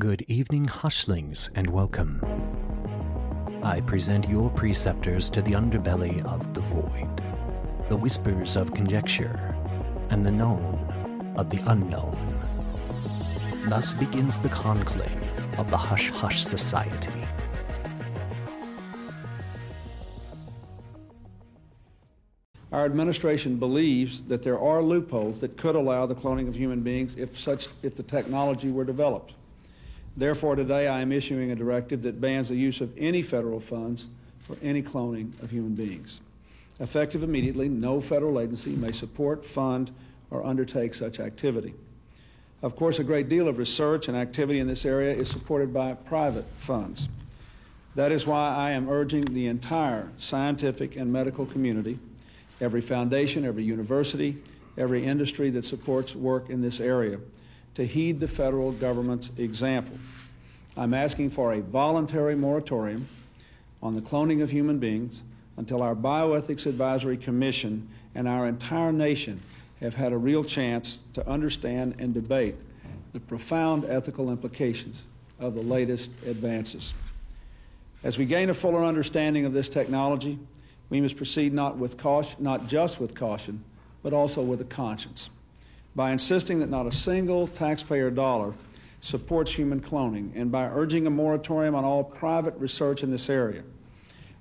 Good evening, hushlings, and welcome. I present your preceptors to the underbelly of the void, the whispers of conjecture, and the known of the unknown. Thus begins the conclave of the Hush Hush Society. Our administration believes that there are loopholes that could allow the cloning of human beings if such if the technology were developed. Therefore, today I am issuing a directive that bans the use of any federal funds for any cloning of human beings. Effective immediately, no federal agency may support, fund, or undertake such activity. Of course, a great deal of research and activity in this area is supported by private funds. That is why I am urging the entire scientific and medical community, every foundation, every university, every industry that supports work in this area, to heed the federal government's example. I'm asking for a voluntary moratorium on the cloning of human beings until our Bioethics Advisory Commission and our entire nation have had a real chance to understand and debate the profound ethical implications of the latest advances. As we gain a fuller understanding of this technology, we must proceed not with caution, not just with caution, but also with a conscience. By insisting that not a single taxpayer dollar supports human cloning, and by urging a moratorium on all private research in this area,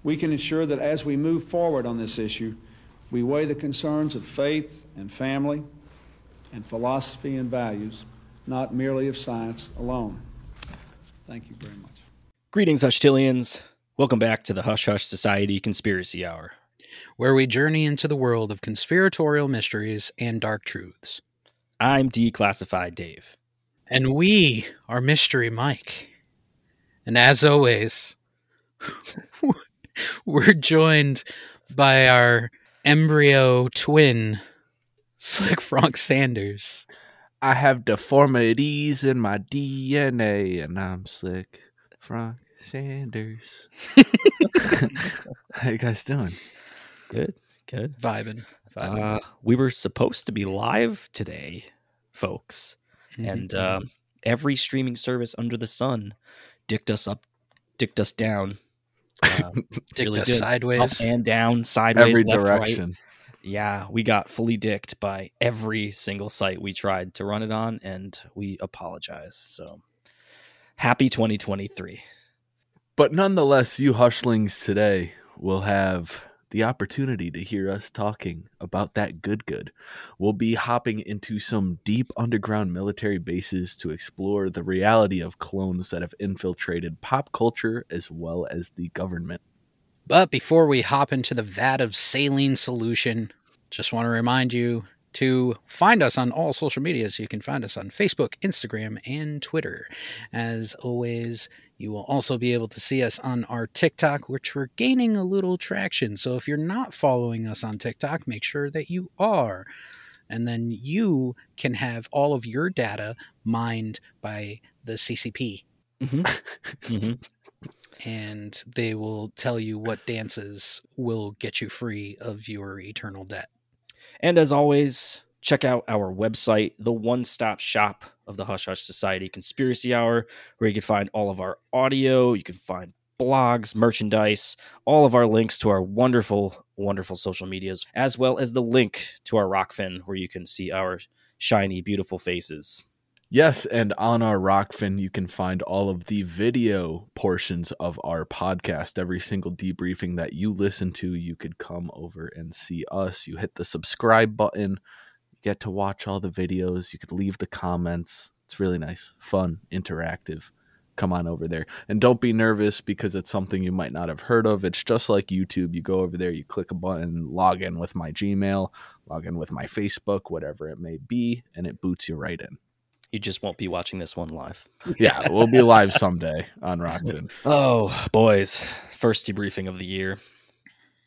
we can ensure that as we move forward on this issue, we weigh the concerns of faith and family and philosophy and values, not merely of science alone. Thank you very much. Greetings, Hushtillians. Welcome back to the Hush Hush Society Conspiracy Hour, where we journey into the world of conspiratorial mysteries and dark truths. I'm Declassified Dave. And we are Mystery Mike. And as always, we're joined by our embryo twin, Slick Frank Sanders. I have deformities in my DNA, and I'm Slick Frank Sanders. How you guys doing? Good, good. Vibing. Uh, we were supposed to be live today, folks, mm-hmm. and uh, every streaming service under the sun dicked us up, dicked us down dicked really good. sideways, up and down, sideways, every left, direction. Right. Yeah, we got fully dicked by every single site we tried to run it on, and we apologize. So, happy 2023. But nonetheless, you hushlings today will have the opportunity to hear us talking about that good good. We'll be hopping into some deep underground military bases to explore the reality of clones that have infiltrated pop culture as well as the government. But before we hop into the vat of saline solution, just want to remind you to find us on all social medias. You can find us on Facebook, Instagram, and Twitter. As always, you will also be able to see us on our TikTok, which we're gaining a little traction. So if you're not following us on TikTok, make sure that you are. And then you can have all of your data mined by the CCP. Mm-hmm. mm-hmm. And they will tell you what dances will get you free of your eternal debt. And as always, check out our website, the one stop shop of the Hush Hush Society Conspiracy Hour, where you can find all of our audio, you can find blogs, merchandise, all of our links to our wonderful, wonderful social medias, as well as the link to our Rokfin, where you can see our shiny, beautiful faces. Yes, and on our Rokfin, you can find all of the video portions of our podcast. Every single debriefing that you listen to, you could come over and see us. You hit the subscribe button you get to watch all the videos. You could leave the comments. It's really nice, fun, interactive. Come on over there. And don't be nervous because it's something you might not have heard of. It's just like YouTube. You go over there, you click a button, log in with my Gmail, log in with my Facebook, whatever it may be, and it boots you right in. You just won't be watching this one live. Yeah, we'll be live someday on Rokfin. Oh, boys. First debriefing of the year.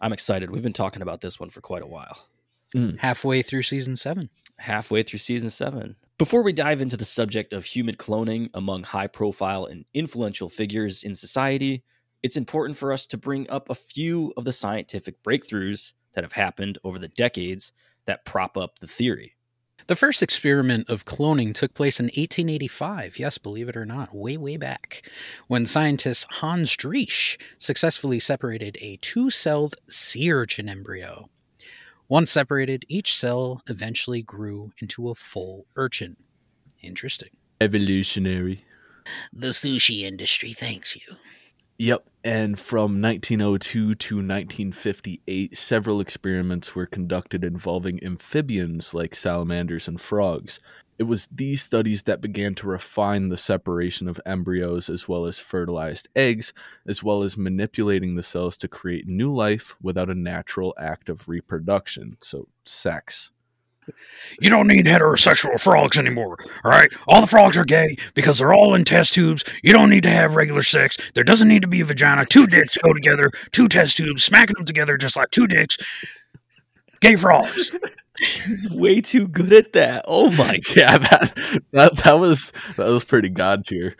I'm excited. We've been talking about this one for quite a while. Mm. Halfway through season seven. Halfway through season seven. Before we dive into the subject of human cloning among high profile and influential figures in society, it's important for us to bring up a few of the scientific breakthroughs that have happened over the decades that prop up the theory. The first experiment of cloning took place in 1885. Yes, believe it or not, way, way back, when scientist Hans Driesch successfully separated a two celled sea urchin embryo. Once separated, each cell eventually grew into a full urchin. Interesting. Evolutionary. The sushi industry thanks you. Yep. And from 1902 to 1958, several experiments were conducted involving amphibians like salamanders and frogs. It was these studies that began to refine the separation of embryos as well as fertilized eggs, as well as manipulating the cells to create new life without a natural act of reproduction, so sex. You don't need heterosexual frogs anymore, all right? All the frogs are gay because they're all in test tubes. You don't need to have regular sex. There doesn't need to be a vagina. Two dicks go together, two test tubes, smacking them together just like two dicks. Gay frogs. He's way too good at that. Oh my god. Yeah, that that, that was that was pretty god tier.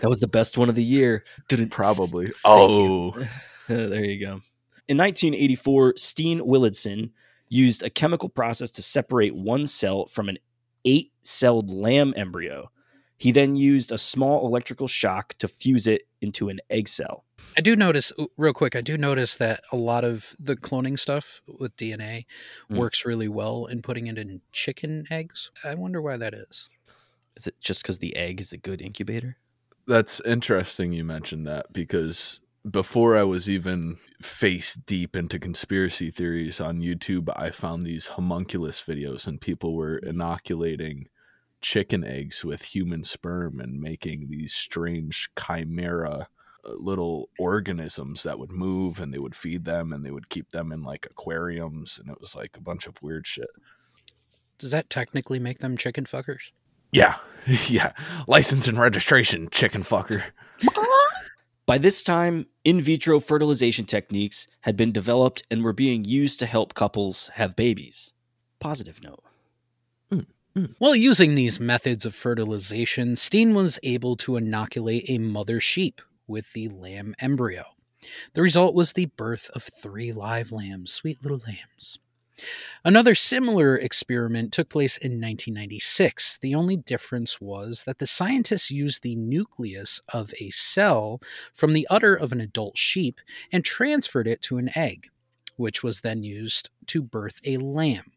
That was the best one of the year. Didn't Probably. you. Oh, there you go. In 1984, Steen Willadsen used a chemical process to separate one cell from an eight celled lamb embryo. He then used a small electrical shock to fuse it into an egg cell. I do notice, real quick, I do notice that a lot of the cloning stuff with DNA Mm. works really well in putting it in chicken eggs. I wonder why that is. Is it just because the egg is a good incubator? that's interesting you mentioned that because before I was even face deep into conspiracy theories on YouTube, I found these homunculus videos and people were inoculating chicken eggs with human sperm and making these strange chimera uh, little organisms that would move and they would feed them and they would keep them in like aquariums and it was like a bunch of weird shit. Does that technically make them chicken fuckers? Yeah. yeah. License and registration, chicken fucker. By this time, in vitro fertilization techniques had been developed and were being used to help couples have babies. Positive note. Mm, mm. While using these methods of fertilization, Steen was able to inoculate a mother sheep with the lamb embryo. The result was the birth of three live lambs, sweet little lambs. Another similar experiment took place in 1996. The only difference was that the scientists used the nucleus of a cell from the udder of an adult sheep and transferred it to an egg, which was then used to birth a lamb.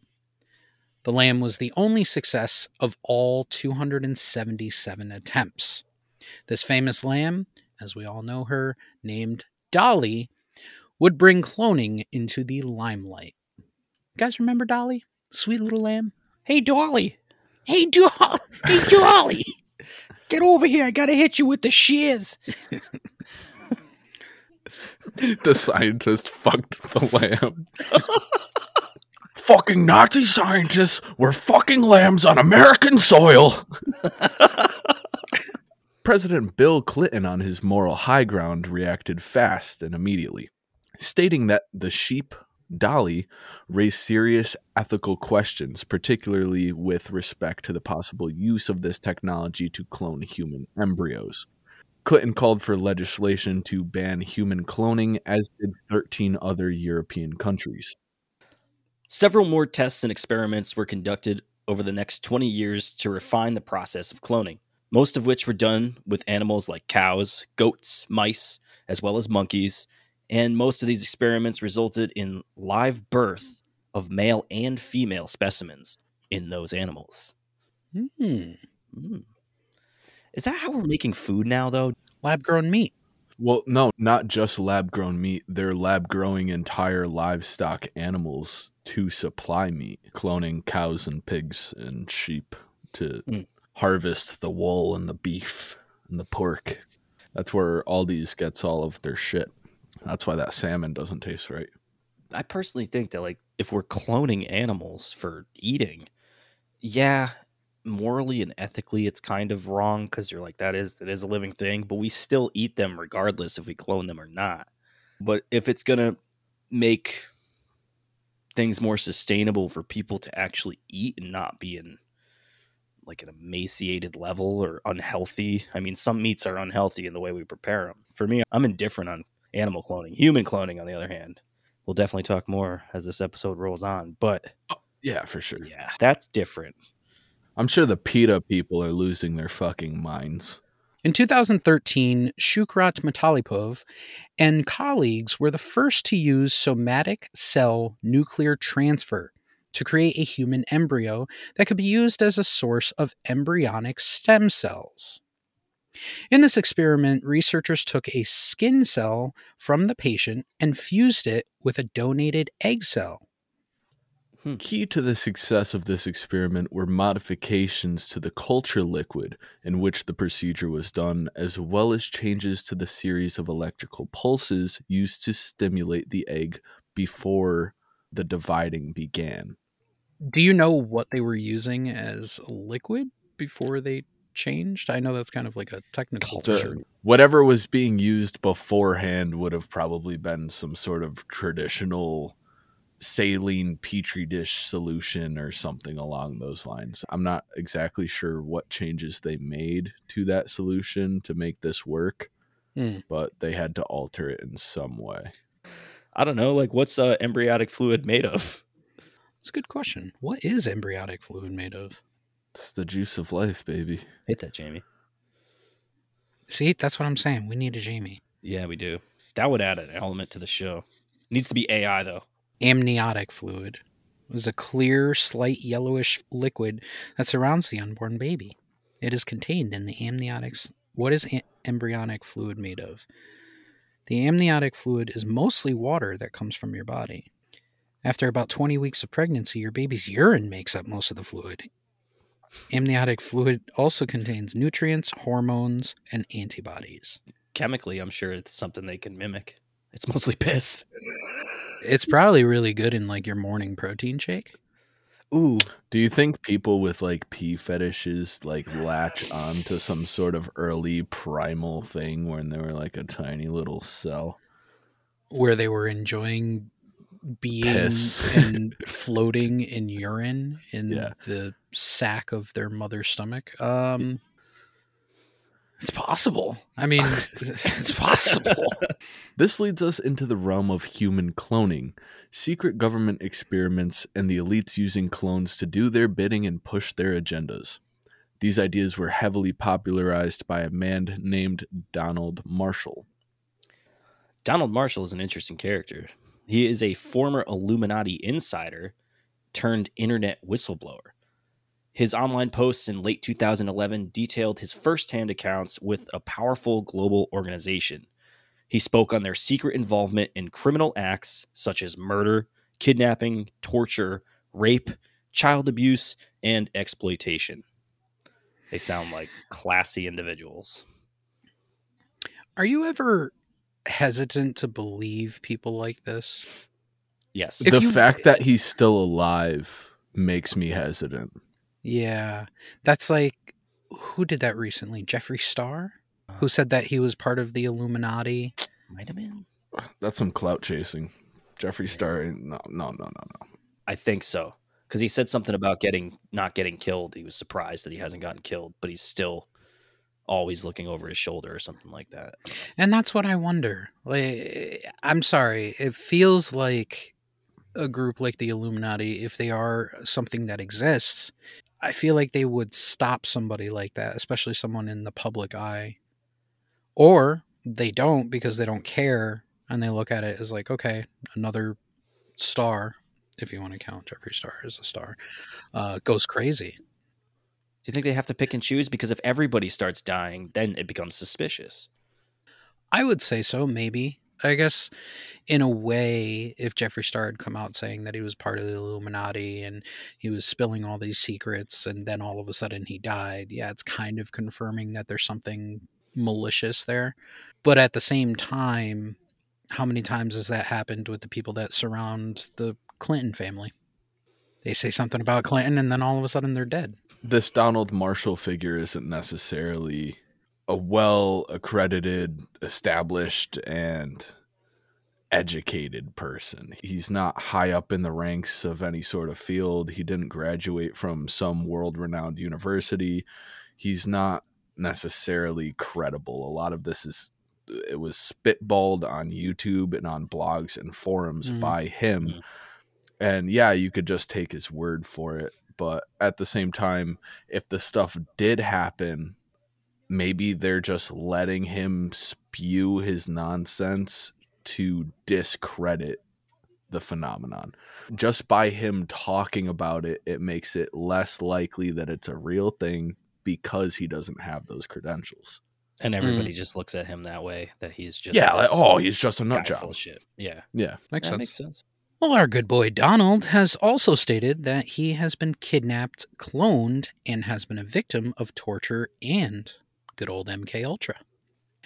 The lamb was the only success of all 277 attempts. This famous lamb, as we all know her, named Dolly, would bring cloning into the limelight. You guys remember Dolly? Sweet little lamb? Hey, Dolly! Hey, Dolly! Hey, Dolly! Get over here. I gotta hit you with the shears. the scientist fucked the lamb. fucking Nazi scientists were fucking lambs on American soil. President Bill Clinton, on his moral high ground, reacted fast and immediately, stating that the sheep, Dolly, raised serious ethical questions, particularly with respect to the possible use of this technology to clone human embryos. Clinton called for legislation to ban human cloning, as did 13 other European countries. Several more tests and experiments were conducted over the next 20 years to refine the process of cloning, most of which were done with animals like cows, goats, mice, as well as monkeys, and most of these experiments resulted in live birth of male and female specimens in those animals. Hmm. Mm. Is that how we're making food now, though? Lab grown meat. Well, no, not just lab grown meat. They're lab growing entire livestock animals to supply meat, cloning cows and pigs and sheep to Mm. harvest the wool and the beef and the pork. That's where Aldi's gets all of their shit. That's why that salmon doesn't taste right. I personally think that like if we're cloning animals for eating, yeah, morally and ethically it's kind of wrong because you're like that is it is a living thing, but we still eat them regardless if we clone them or not. But if it's gonna make things more sustainable for people to actually eat and not be in like an emaciated level or unhealthy. I mean, some meats are unhealthy in the way we prepare them. For me, I'm indifferent on animal cloning. Human cloning, on the other hand, we'll definitely talk more as this episode rolls on. But oh, Yeah, for sure. Yeah, that's different. I'm sure the PETA people are losing their fucking minds. In 2013, Shoukhrat Mitalipov and colleagues were the first to use somatic cell nuclear transfer to create a human embryo that could be used as a source of embryonic stem cells. In this experiment, researchers took a skin cell from the patient and fused it with a donated egg cell. Hmm. Key to the success of this experiment were modifications to the culture liquid in which the procedure was done, as well as changes to the series of electrical pulses used to stimulate the egg before the dividing began. Do you know what they were using as liquid before they changed? I know that's kind of like a technical The- whatever was being used beforehand would have probably been some sort of traditional saline petri dish solution or something along those lines. I'm not exactly sure what changes they made to that solution to make this work, Hmm. but they had to alter it in some way. I don't know. Like, what's uh, embryonic fluid made of? It's a good question. What is embryonic fluid made of? It's the juice of life, baby. Hit that, Jamie. See, that's what I'm saying. We need a Jamie. Yeah, we do. That would add an element to the show. Needs to be AI though. Amniotic fluid is a clear, slight yellowish liquid that surrounds the unborn baby. It is contained in the amniotics. What is a- embryonic fluid made of? The amniotic fluid is mostly water that comes from your body. After about 20 weeks of pregnancy, your baby's urine makes up most of the fluid. Amniotic fluid also contains nutrients, hormones, and antibodies. Chemically, I'm sure it's something they can mimic. It's mostly piss. It's probably really good in like your morning protein shake. Ooh, Do you think people with like pee fetishes like latch on to some sort of early primal thing when they were like a tiny little cell? where they were enjoying being Piss. and floating in urine in Yeah. the sack of their mother's stomach. Um, it's possible. I mean, it's possible. This leads us into the realm of human cloning, secret government experiments, and the elites using clones to do their bidding and push their agendas. These ideas were heavily popularized by a man named Donald Marshall. Donald Marshall is an interesting character. He is a former Illuminati insider turned internet whistleblower. His online posts in late 2011 detailed his firsthand accounts with a powerful global organization. He spoke on their secret involvement in criminal acts such as murder, kidnapping, torture, rape, child abuse, and exploitation. They sound like classy individuals. Are you ever hesitant to believe people like this? Yes. If the you- fact that he's still alive makes me hesitant. Yeah, that's like who did that recently? Jeffree Star, uh, who said that he was part of the Illuminati. Might have been. That's some clout chasing. Jeffree Star, eh, no, no, no, no, no. I think so. Because he said something about getting not getting killed. He was surprised that he hasn't gotten killed, but he's still always looking over his shoulder or something like that. I don't know. And that's what I wonder. Like, I'm sorry, it feels like a group like the Illuminati, if they are something that exists, I feel like they would stop somebody like that, especially someone in the public eye. Or they don't because they don't care and they look at it as like, okay, another star, if you want to count Jeffree Star as a star, uh, goes crazy. Do you think they have to pick and choose? Because if everybody starts dying, then it becomes suspicious. I would say so, maybe. I guess in a way, if Jeffree Star had come out saying that he was part of the Illuminati and he was spilling all these secrets and then all of a sudden he died, yeah, it's kind of confirming that there's something malicious there. But at the same time, how many times has that happened with the people that surround the Clinton family? They say something about Clinton and then all of a sudden they're dead. This Donald Marshall figure isn't necessarily a well accredited, established, and educated person. He's not high up in the ranks of any sort of field. He didn't graduate from some world renowned university. He's not necessarily credible. A lot of this is it was spitballed on YouTube and on blogs and forums Mhm. by him. Mhm. And yeah, you could just take his word for it. But at the same time, if the stuff did happen, maybe they're just letting him spew his nonsense to discredit the phenomenon. Just by him talking about it, it makes it less likely that it's a real thing because he doesn't have those credentials. And everybody mm. just looks at him that way that he's just yeah, like, oh, he's just a nut job. of shit. Yeah, Yeah. Makes that sense. makes sense. Well, our good boy Donald has also stated that he has been kidnapped, cloned, and has been a victim of torture and good old MK Ultra.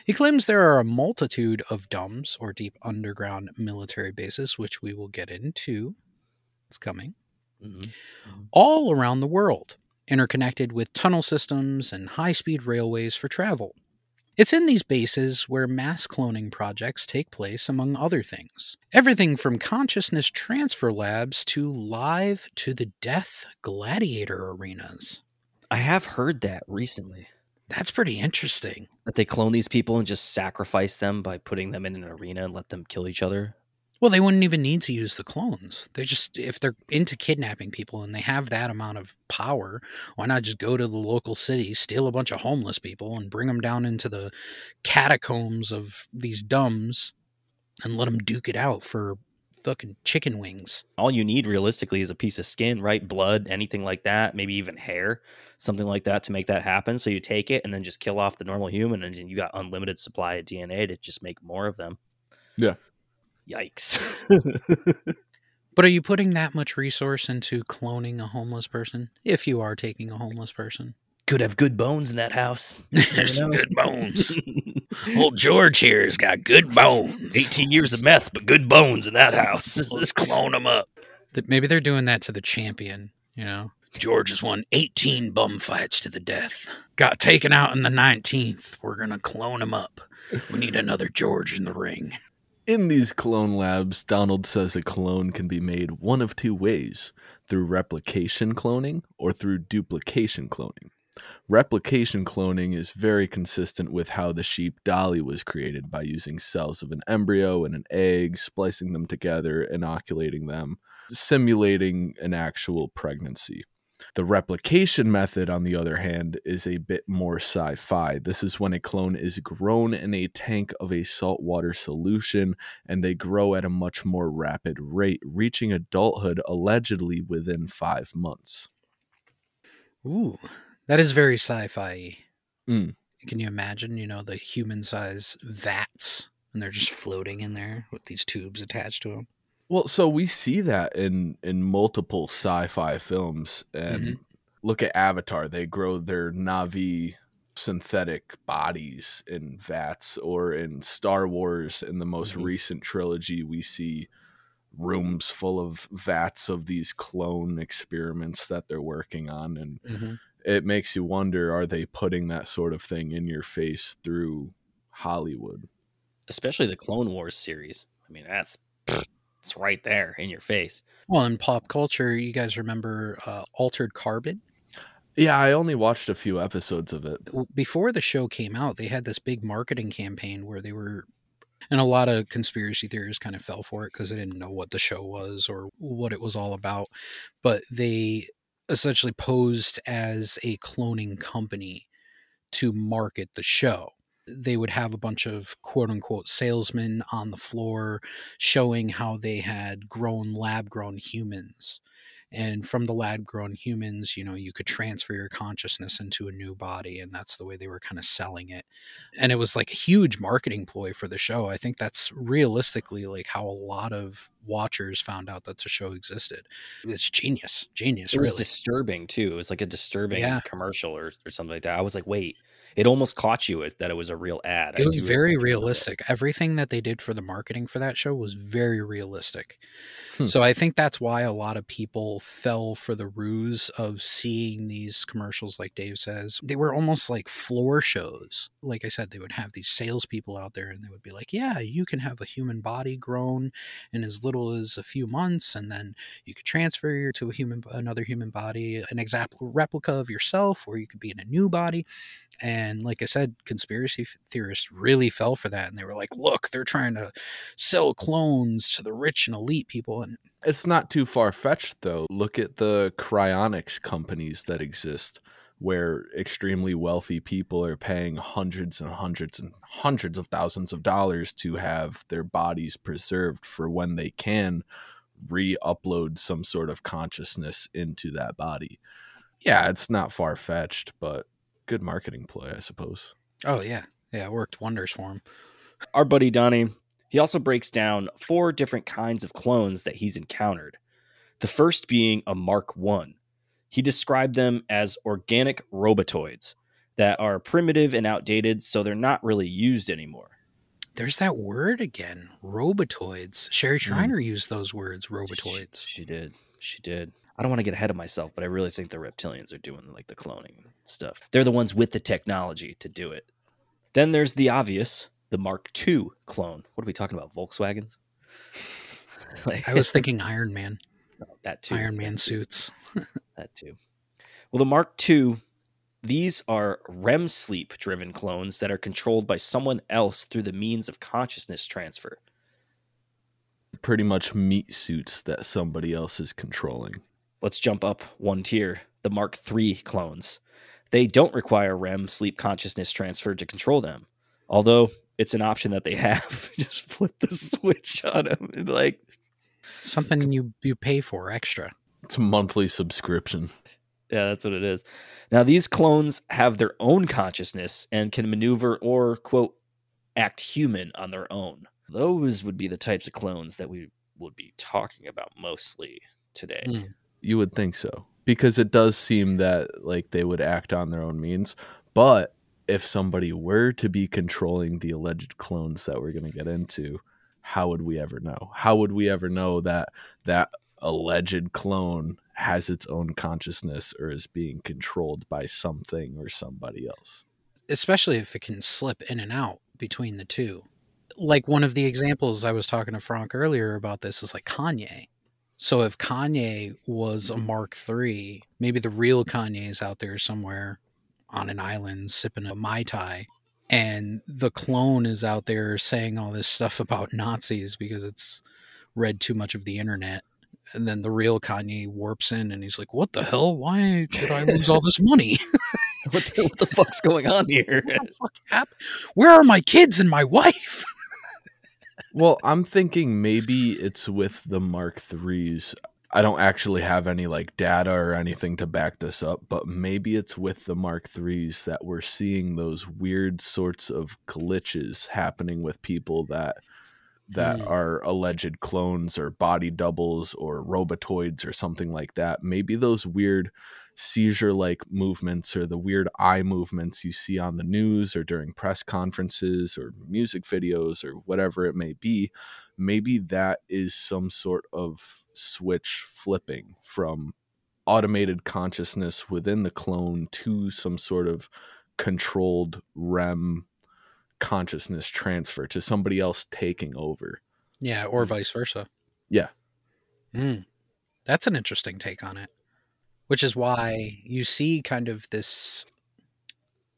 He claims there are a multitude of DUMBs or deep underground military bases, which we will get into. It's coming. Mhm. All around the world, interconnected with tunnel systems and high speed railways for travel. It's in these bases where mass cloning projects take place, among other things. Everything from consciousness transfer labs to live to the death gladiator arenas. I have heard that recently That's pretty interesting. that they clone these people and just sacrifice them by putting them in an arena and let them kill each other. Well, they wouldn't even need to use the clones. They just, if they're into kidnapping people and they have that amount of power, why not just go to the local city, steal a bunch of homeless people, and bring them down into the catacombs of these dumbs and let them duke it out for fucking chicken wings? All you need realistically is a piece of skin, right? Blood, anything like that, maybe even hair, something like that to make that happen. So you take it and then just kill off the normal human, and you got unlimited supply of DNA to just make more of them. Yeah. Yikes. But are you putting that much resource into cloning a homeless person? If you are taking a homeless person, Could have good bones in that house. there's some good bones. Old George here has got good bones. 18 years of meth, but good bones in that house. Let's clone them up. That maybe they're doing that to the champion. You know, George has won 18 bum fights to the death. Got taken out in the 19th. We're gonna clone him up. We need another George in the ring. In these clone labs, Donald says a clone can be made one of two ways through replication cloning or through duplication cloning. Replication cloning is very consistent with how the sheep Dolly was created by using cells of an embryo and an egg, splicing them together, inoculating them, simulating an actual pregnancy. The replication method, on the other hand, is a bit more sci fi. This is when a clone is grown in a tank of a saltwater solution and they grow at a much more rapid rate, reaching adulthood allegedly within five months. Ooh, that is very sci-fi. Mm. Can you imagine? You know, the human-sized vats, and they're just floating in there with these tubes attached to them. Well, so we see that in in multiple sci-fi films, and look at Avatar. They grow their Na'vi synthetic bodies in vats, or in Star Wars, in the most Mhm. recent trilogy, we see rooms full of vats of these clone experiments that they're working on, and it makes you wonder: Are they putting that sort of thing in your face through Hollywood? Especially the Clone Wars series. I mean, that's it's right there in your face. Well, in pop culture, you guys remember uh, Altered Carbon? Yeah, I only watched a few episodes of it. before the show came out, they had this big marketing campaign where they were, and a lot of conspiracy theorists kind of fell for it because they didn't know what the show was or what it was all about. But they essentially posed as a cloning company to market the show. They would have a bunch of quote unquote salesmen on the floor showing how they had grown lab grown humans and from the lab grown humans you know you could transfer your consciousness into a new body and that's the way they were kind of selling it and it was like a huge marketing ploy for the show i think that's realistically like how a lot of watchers found out that the show existed it's genius genius It was really disturbing too. It was like a disturbing Yeah. commercial or, or something like that. I was like, wait, it almost caught you that it was a real ad. I it was very that. realistic everything that they did for the marketing for that show was very realistic Hmm. so i think that's why a lot of people fell for the ruse of seeing these commercials like dave says they were almost like floor shows like i said they would have these salespeople out there and they would be like yeah you can have a human body grown in as little as a few months and then you could transfer you to a human another human body an exact replica of yourself or you could be in a new body and like I said, conspiracy theorists really fell for that. And they were like, look, they're trying to sell clones to the rich and elite people. And it's not too far fetched, though. Look at the cryonics companies that exist, where extremely wealthy people are paying hundreds and hundreds and hundreds of thousands of dollars to have their bodies preserved for when they can re upload some sort of consciousness into that body. Yeah, it's not far fetched, but good marketing play, I suppose. oh, yeah. Yeah, it worked wonders for him. Our buddy Donnie, he also breaks down four different kinds of clones that he's encountered. The first being a Mark 1. He described them as organic robotoids that are primitive and outdated, so they're not really used anymore. There's that word again, robotoids. Sherry hmm. Shriner used those words, robotoids. She, she did. She did. I don't want to get ahead of myself, but I really think the reptilians are doing like the cloning stuff. They're the ones with the technology to do it. Then there's the obvious, the Mark II clone. What are we talking about? Volkswagens? like, I was thinking Iron Man, that too. Iron Man that suits. That too. Well, the Mark II, these are REM sleep driven clones that are controlled by someone else through the means of consciousness transfer. Pretty much meat suits that somebody else is controlling. Let's jump up one tier. The Mark III clones. They don't require REM sleep consciousness transfer to control them, although it's an option that they have. Just flip the switch on them. And like, Something you you pay for extra. It's a monthly subscription. yeah, that's what it is. Now, these clones have their own consciousness and can maneuver or, quote, act human on their own. Those would be the types of clones that we would be talking about mostly today. Mm. You would think so. Because it does seem that like they would act on their own means. But if somebody were to be controlling the alleged clones that we're going to get into, how would we ever know? How would we ever know that that alleged clone has its own consciousness or is being controlled by something or somebody else? especially if it can slip in and out between the two. Like one of the examples I was talking to Frank earlier about this is like Kanye. So if Kanye was a Mark III, maybe the real Kanye is out there somewhere on an island sipping a Mai Tai, and the clone is out there saying all this stuff about Nazis because it's read too much of the internet. And then the real Kanye warps in and he's like, What the hell? Why did I lose all this money? what, the, what the fuck's going on here? what the fuck happened? Where are my kids and my wife? Well, I'm thinking maybe it's with the Mark threes. I don't actually have any like data or anything to back this up, but maybe it's with the Mark threes that we're seeing those weird sorts of glitches happening with people that that Hmm. are alleged clones or body doubles or robotoids or something like that. Maybe those weird seizure like movements or the weird eye movements you see on the news or during press conferences or music videos or whatever it may be, maybe that is some sort of switch flipping from automated consciousness within the clone to some sort of controlled REM consciousness transfer to somebody else taking over. Yeah, or vice versa. Yeah. Mm. That's an interesting take on it, which is why you see kind of this,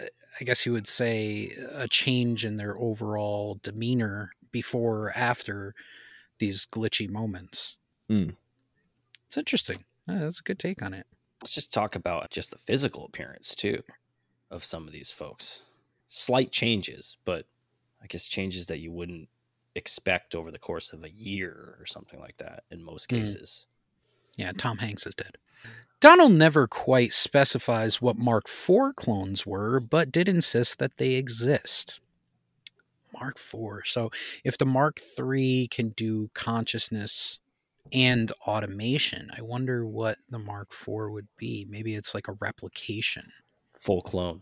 uh, I guess you would say, a change in their overall demeanor before or after these glitchy moments. Mm. It's interesting. Yeah, that's a good take on it. Let's just talk about just the physical appearance too of some of these folks. Slight changes, but I guess changes that you wouldn't expect over the course of a year or something like that in most Mm. cases. Yeah, Tom Hanks is dead. Donald never quite specifies what Mark IV clones were, but did insist that they exist. Mark IV. So if the Mark III can do consciousness and automation, I wonder what the Mark IV would be. Maybe it's like a replication, Full clone.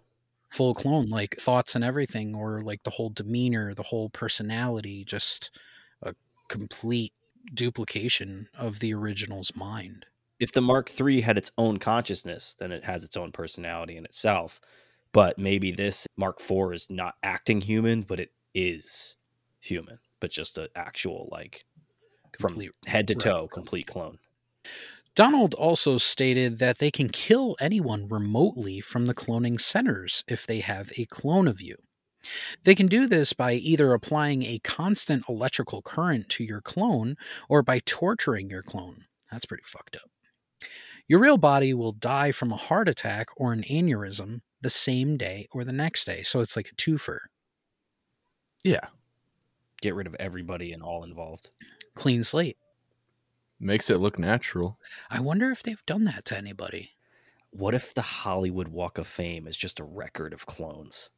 full clone, like thoughts and everything, or like the whole demeanor, the whole personality, just a complete duplication of the original's mind. If the Mark III had its own consciousness, then it has its own personality in itself. But maybe this Mark IV is not acting human, but it is human, but just an actual like from Complete head to toe replica. complete clone. Donald also stated that they can kill anyone remotely from the cloning centers if they have a clone of you. They can do this by either applying a constant electrical current to your clone or by torturing your clone. That's pretty fucked up. Your real body will die from a heart attack or an aneurysm the same day or the next day. So it's like a twofer. Yeah. Get rid of everybody and all involved. Clean slate. Makes it look natural. I wonder if they've done that to anybody. What if the Hollywood Walk of Fame is just a record of clones?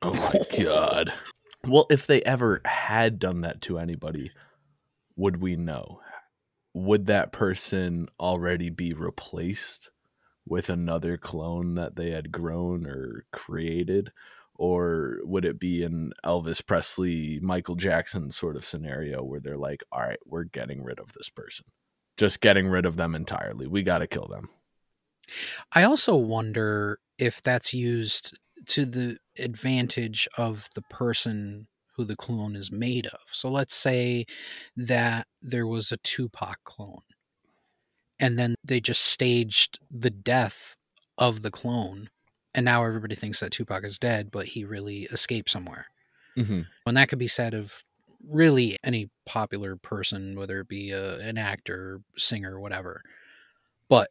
Oh my god. Well, if they ever had done that to anybody, would we know? Would that person already be replaced with another clone that they had grown or created? Or would it be an Elvis Presley, Michael Jackson sort of scenario where they're like, all right, we're getting rid of this person? Just getting rid of them entirely. We got to kill them. I also wonder if that's used to the advantage of the person who the clone is made of. So let's say that there was a Tupac clone and then they just staged the death of the clone and now everybody thinks that Tupac is dead but he really escaped somewhere. Mm-hmm. And that could be said of really any popular person whether it be a, an actor, singer, whatever. But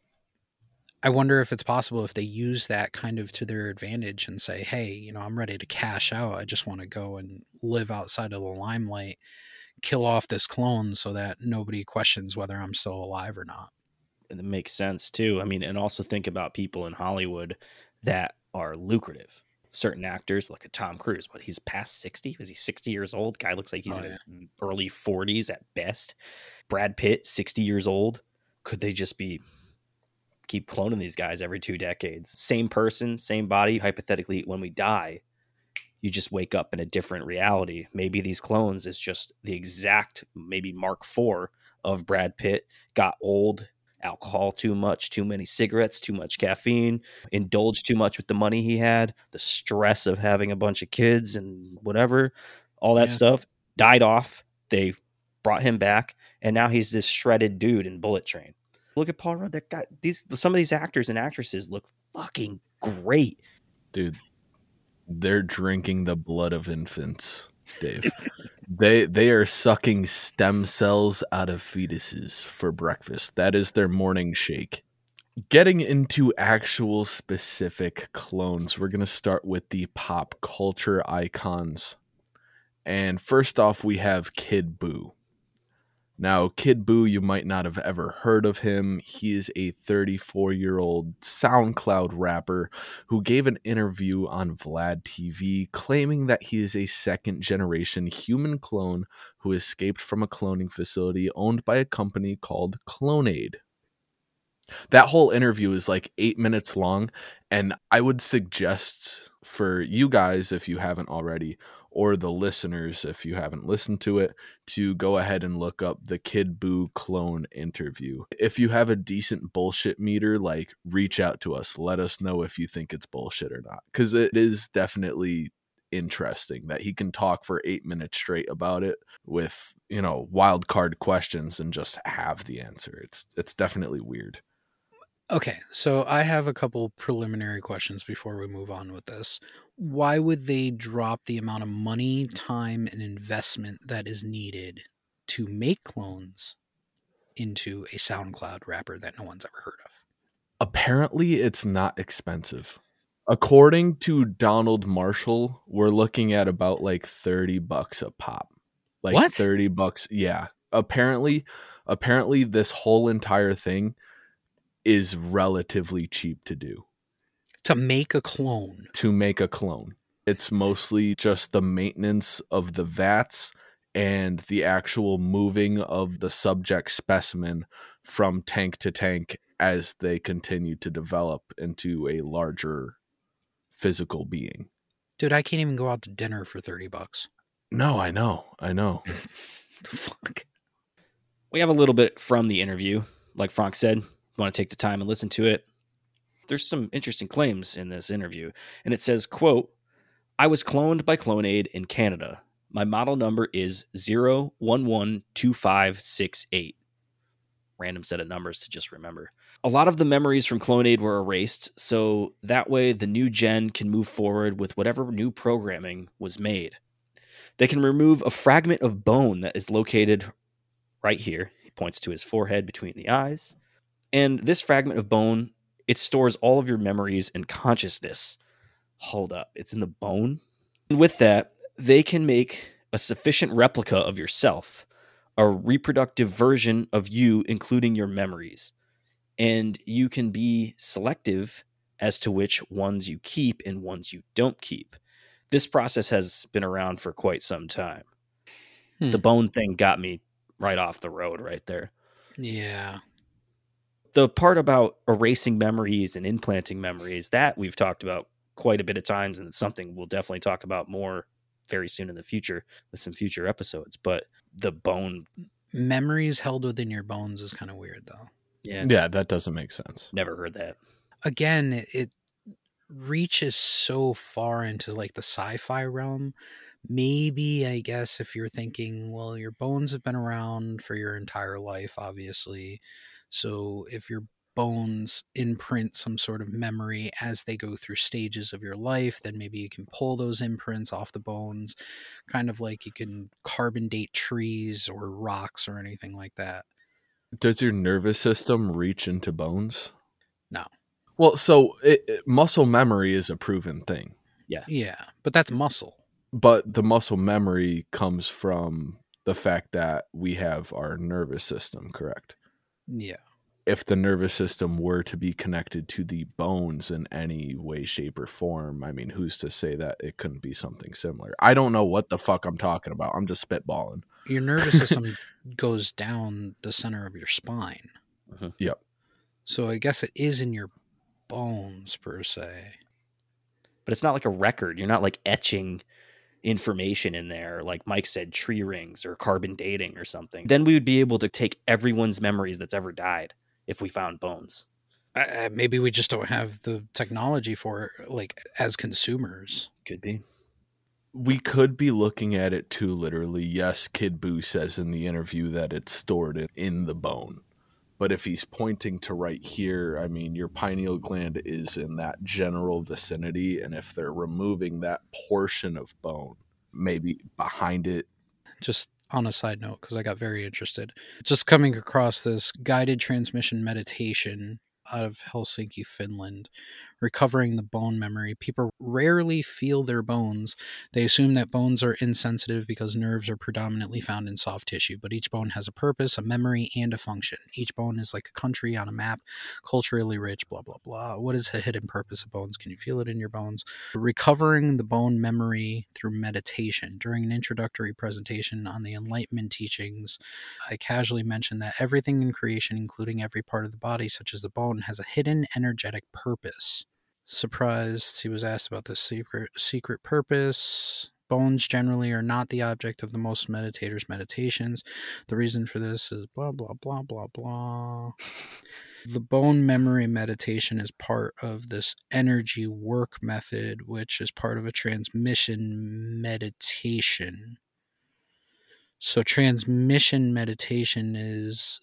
I wonder if it's possible if they use that kind of to their advantage and say, hey, you know, I'm ready to cash out. I just want to go and live outside of the limelight, kill off this clone so that nobody questions whether I'm still alive or not. And it makes sense too. I mean, and also think about people in Hollywood that are lucrative. Certain actors, like a Tom Cruise, but he's past 60. Is he 60 years old? Guy looks like he's Oh, in yeah. his early 40s at best. Brad Pitt, 60 years old. Could they just be keep cloning these guys every two decades? Same person, same body. Hypothetically, when we die, you just wake up in a different reality. Maybe these clones is just the exact, maybe Mark IV of Brad Pitt got old, alcohol too much, too many cigarettes, too much caffeine, indulged too much with the money he had, the stress of having a bunch of kids and whatever, all that Yeah. stuff died off. They brought him back, and now he's this shredded dude in Bullet Train. Look at Paul Rudd. That guy. These some of these actors and actresses look fucking great. dude they're drinking the blood of infants dave they they are sucking stem cells out of fetuses for breakfast that is their morning shake getting into actual specific clones we're going to start with the pop culture icons and first off we have kid boo now, Kid Boo, you might not have ever heard of him. He is a 34 year old SoundCloud rapper who gave an interview on Vlad TV claiming that he is a second generation human clone who escaped from a cloning facility owned by a company called Clonaid. That whole interview is like eight minutes long, and I would suggest for you guys, if you haven't already, or the listeners, if you haven't listened to it, to go ahead and look up the Kid Boo clone interview. If you have a decent bullshit meter, like reach out to us. Let us know if you think it's bullshit or not. Because it is definitely interesting that he can talk for eight minutes straight about it with, you know, wild card questions and just have the answer. It's it's definitely weird. Okay, so I have a couple preliminary questions before we move on with this. Why would they drop the amount of money, time, and investment that is needed to make clones into a SoundCloud rapper that no one's ever heard of? apparently it's not expensive. According to Donald Marshall, we're looking at about like 30 bucks a pop. Like What? 30 bucks. Yeah. Apparently apparently this whole entire thing is relatively cheap to do To make a clone. to make a clone. It's mostly just the maintenance of the vats and the actual moving of the subject specimen from tank to tank as they continue to develop into a larger physical being. Dude, I can't even go out to dinner for 30 bucks. No, I know. I know. The fuck? We have a little bit from the interview. Like Frank said, want to take the time and listen to it. There's some interesting claims in this interview, and it says, "quote I was cloned by Clonaid in Canada. My model number is 01125668. random set of numbers to just remember. A lot of the memories from Clonaid were erased, so that way the new gen can move forward with whatever new programming was made. They can remove a fragment of bone that is located right here. He points to his forehead between the eyes. And this fragment of bone, it stores all of your memories and consciousness. Hold up, it's in the bone? And with that, they can make a sufficient replica of yourself, a reproductive version of you, including your memories. And you can be selective as to which ones you keep and ones you don't keep. This process has been around for quite some time. Hmm. The bone thing got me right off the road right there. Yeah. The part about erasing memories and implanting memories, that we've talked about quite a bit of times, and it's something we'll definitely talk about more very soon in the future with some future episodes. But the bone, Memories held within your bones is kind of weird, though. yeah, Yeah, that doesn't make sense. never heard that. Again, it, it reaches so far into like the sci-fi realm. Maybe I guess if you're thinking, well, your bones have been around for your entire life, obviously. So if your bones imprint some sort of memory as they go through stages of your life, then maybe you can pull those imprints off the bones, kind of like you can carbon date trees or rocks or anything like that. Does your nervous system reach into bones? No. Well, so it, it- muscle memory is a proven thing, Yeah, Yeah, but that's muscle. but the muscle memory comes from the fact that we have our nervous system, correct? Yeah. If the nervous system were to be connected to the bones in any way, shape, or form, I mean, who's to say that it couldn't be something similar? I don't know what the fuck I'm talking about. I'm just spitballing. Your nervous system goes down the center of your spine. Mhm. Yep. So I guess it is in your bones per se. But it's not like a record. You're not like etching information in there, like Mike said, tree rings or carbon dating or something. Then we would be able to take everyone's memories that's ever died if we found bones. I, I- maybe we just don't have the technology for it, like as consumers. Could be. we could be looking at it too literally. Yes, Kid Boo says in the interview that it's stored in, in the bone. But if he's pointing to right here, I mean, your pineal gland is in that general vicinity. And if they're removing that portion of bone, maybe behind it, Just on a side note, because I got very interested, just coming across this guided transmission meditation out of Helsinki, Finland, recovering the bone memory. People rarely feel their bones. They assume that bones are insensitive because nerves are predominantly found in soft tissue, but each bone has a purpose, a memory, and a function. Each bone is like a country on a map, culturally rich, blah, blah, blah. What is the hidden purpose of bones? Can you feel it in your bones? Recovering the bone memory through meditation. During an introductory presentation on the Enlightenment teachings, I casually mentioned that everything in creation, including every part of the body, such as the bone, has a hidden energetic purpose. Surprised, he was asked about the secret secret purpose. Bones generally are not the object of the most meditators' meditations. The reason for this is blah blah blah blah blah. The bone memory meditation is part of this energy work method, which is part of a transmission meditation. So, transmission meditation is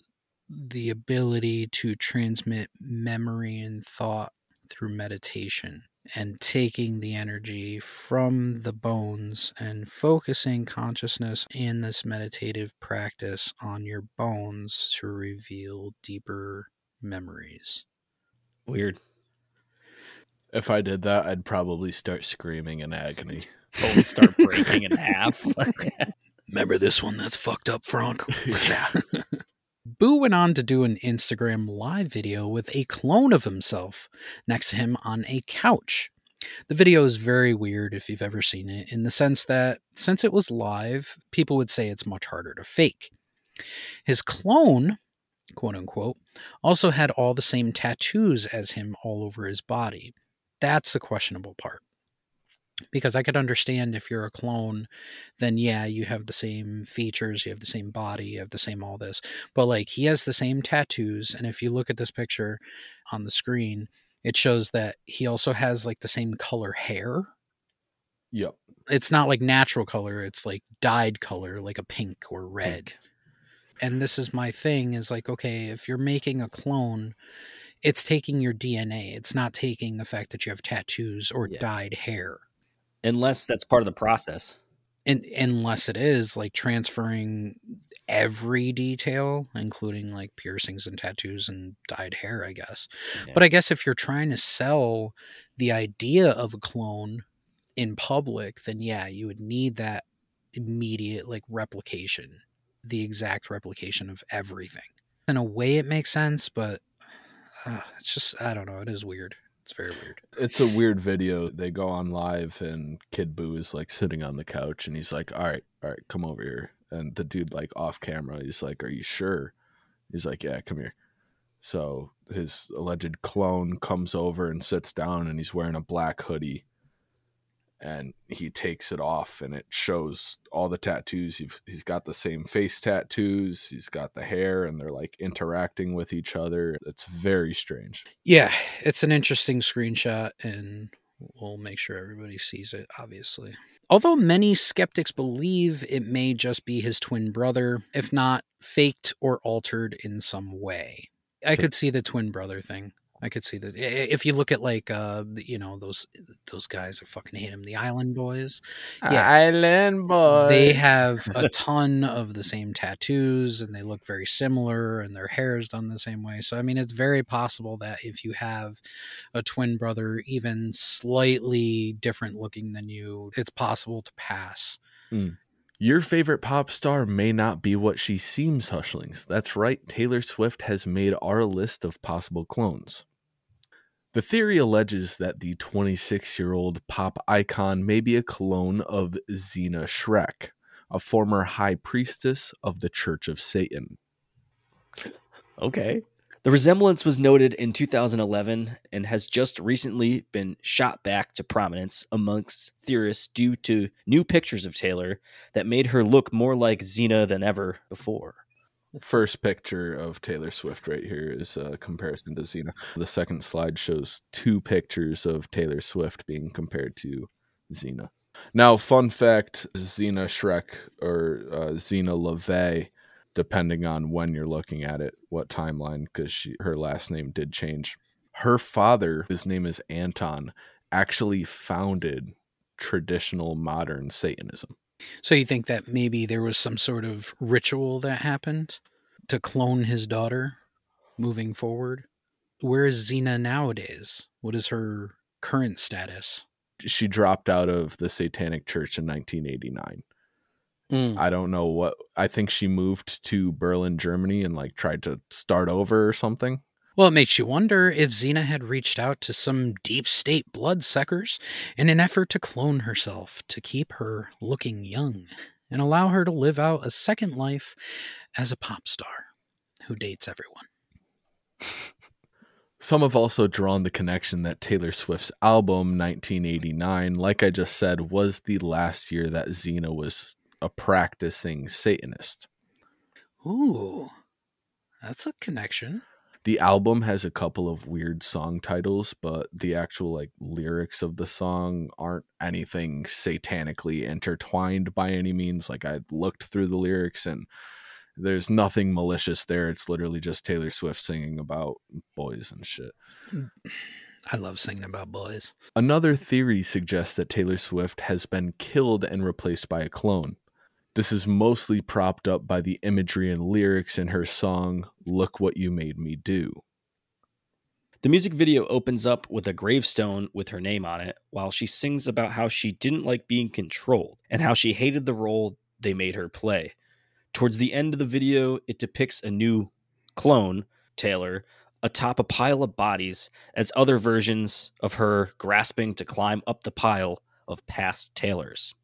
the ability to transmit memory and thought through meditation and taking the energy from the bones and focusing consciousness in this meditative practice on your bones to reveal deeper memories. Weird. if I did that, I'd probably start screaming in agony. Bones start breaking in half. Remember this one that's fucked up, Frank? yeah. Boo went on to do an Instagram live video with a clone of himself next to him on a couch. The video is very weird if you've ever seen it, in the sense that since it was live, people would say it's much harder to fake. His clone, quote unquote, also had all the same tattoos as him all over his body. That's the questionable part. Because I could understand if you're a clone, then yeah, you have the same features, you have the same body, you have the same all this. But like he has the same tattoos, and if you look at this picture on the screen, it shows that he also has like the same color hair. Yep. It's not like natural color, it's like dyed color, like a pink or red. And this is my thing is like, okay, if you're making a clone, it's taking your DNA. It's not taking the fact that you have tattoos or Yeah. dyed hair. Unless that's part of the process. And unless it is like transferring every detail, including like piercings and tattoos and dyed hair, I guess. Yeah. But I guess if you're trying to sell the idea of a clone in public, then yeah, you would need that immediate like replication, the exact replication of everything. In a way, it makes sense, but uh, it's just I don't know. It is weird. It's very weird. It's a weird video. They go on live and Kid Boo is like sitting on the couch and he's like, All right, all right, come over here. And the dude like off camera, he's like, Are you sure? He's like, Yeah, come here. So his alleged clone comes over and sits down and he's wearing a black hoodie and he takes it off and it shows all the tattoos. He's, he's got the same face tattoos, he's got the hair, and they're like interacting with each other. It's very strange. Yeah, it's an interesting screenshot, and we'll make sure everybody sees it, obviously. Although many skeptics believe it may just be his twin brother, if not faked or altered in some way. I could see the twin brother thing. I could see that if you look at like uh you know those those guys I fucking hate them the Island Boys Yeah. Island Boys. they have a ton of the same tattoos and they look very similar and their hair is done the same way. So I mean it's very possible that if you have a twin brother even slightly different looking than you, it's possible to pass. Your favorite pop star may not be what she seems, Hushlings. That's right, Taylor Swift has made our list of possible clones. The theory alleges that the 26 year old pop icon may be a clone of Zeena Schreck, a former high priestess of the Church of Satan. Okay. The resemblance was noted in 2011 and has just recently been shot back to prominence amongst theorists due to new pictures of Taylor that made her look more like Zeena than ever before. First picture of Taylor Swift right here is a comparison to Zeena. The second slide shows two pictures of Taylor Swift being compared to Zeena. Now, fun fact Zeena Schreck or uh, Zeena LaVey, depending on when you're looking at it, what timeline, because her last name did change. Her father, his name is Anton, actually founded traditional modern Satanism. So you think that maybe there was some sort of ritual that happened to clone his daughter moving forward? Where is Zeena nowadays? What is her current status? she dropped out of the Satanic Church in 1989. Mm. I don't know what. I think she moved to Berlin, Germany, and like tried to start over or something. Well, it makes you wonder if Zeena had reached out to some deep state bloodsuckers in an effort to clone herself to keep her looking young and allow her to live out a second life as a pop star who dates everyone. Some have also drawn the connection that Taylor Swift's album 1989, like I just said, was the last year that Zeena was a practicing Satanist. Ooh, that's a connection. The album has a couple of weird song titles, but the actual like lyrics of the song aren't anything satanically intertwined by any means. Like I looked through the lyrics and there's nothing malicious there. It's literally just Taylor Swift singing about boys and shit. I love singing about boys. Another theory suggests that Taylor Swift has been killed and replaced by a clone. This is mostly propped up by the imagery and lyrics in her song, Look What You Made Me Do. The music video opens up with a gravestone with her name on it while she sings about how she didn't like being controlled and how she hated the role they made her play. Towards the end of the video, it depicts a new clone, Taylor, atop a pile of bodies as other versions of her grasping to climb up the pile of past Taylors.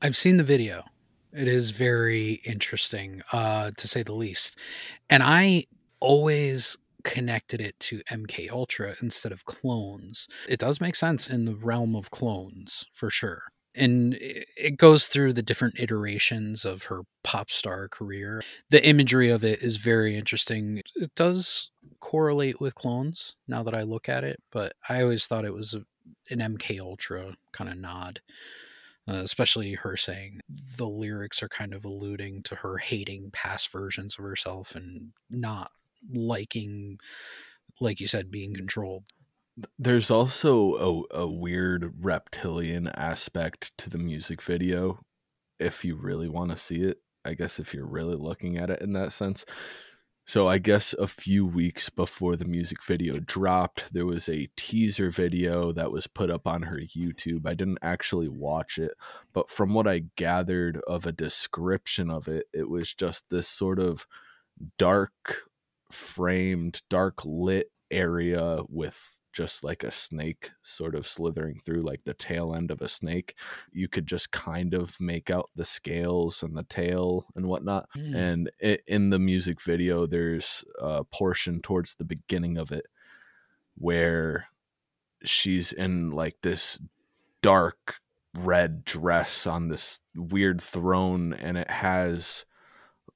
I've seen the video. It is very interesting, uh, to say the least. And I always connected it to MK Ultra instead of clones. It does make sense in the realm of clones for sure. And it goes through the different iterations of her pop star career. The imagery of it is very interesting. It does correlate with clones now that I look at it, but I always thought it was an MK Ultra kind of nod uh, especially her saying the lyrics are kind of alluding to her hating past versions of herself and not liking, like you said, being controlled. There's also a, a weird reptilian aspect to the music video if you really want to see it. I guess if you're really looking at it in that sense. So I guess a few weeks before the music video dropped, there was a teaser video that was put up on her YouTube. I didn't actually watch it, but from what I gathered of a description of it, it was just this sort of dark framed, dark lit area with just like a snake sort of slithering through like the tail end of a snake you could just kind of make out the scales and the tail and whatnot mm. and it, in the music video there's a portion towards the beginning of it where she's in like this dark red dress on this weird throne and it has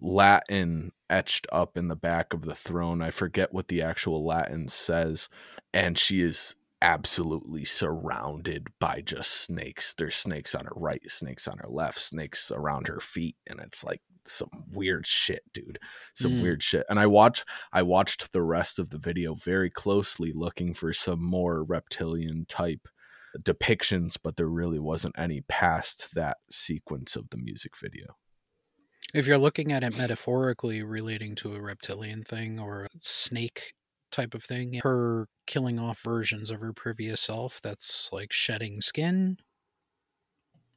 Latin etched up in the back of the throne. I forget what the actual Latin says. And she is absolutely surrounded by just snakes. There's snakes on her right, snakes on her left, snakes around her feet. And it's like some weird shit, dude. Some mm. weird shit. And I watch I watched the rest of the video very closely looking for some more reptilian type depictions, but there really wasn't any past that sequence of the music video. If you're looking at it metaphorically relating to a reptilian thing or a snake type of thing, her killing off versions of her previous self that's like shedding skin,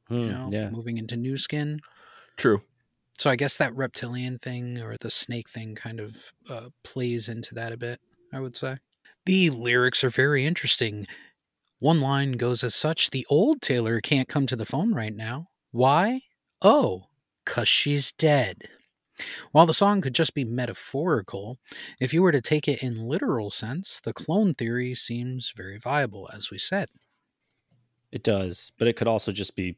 hmm, you know, yeah. moving into new skin. True. So I guess that reptilian thing or the snake thing kind of uh, plays into that a bit, I would say. The lyrics are very interesting. One line goes as such The old Taylor can't come to the phone right now. Why? Oh, because she's dead. While the song could just be metaphorical, if you were to take it in literal sense, the clone theory seems very viable, as we said. It does, but it could also just be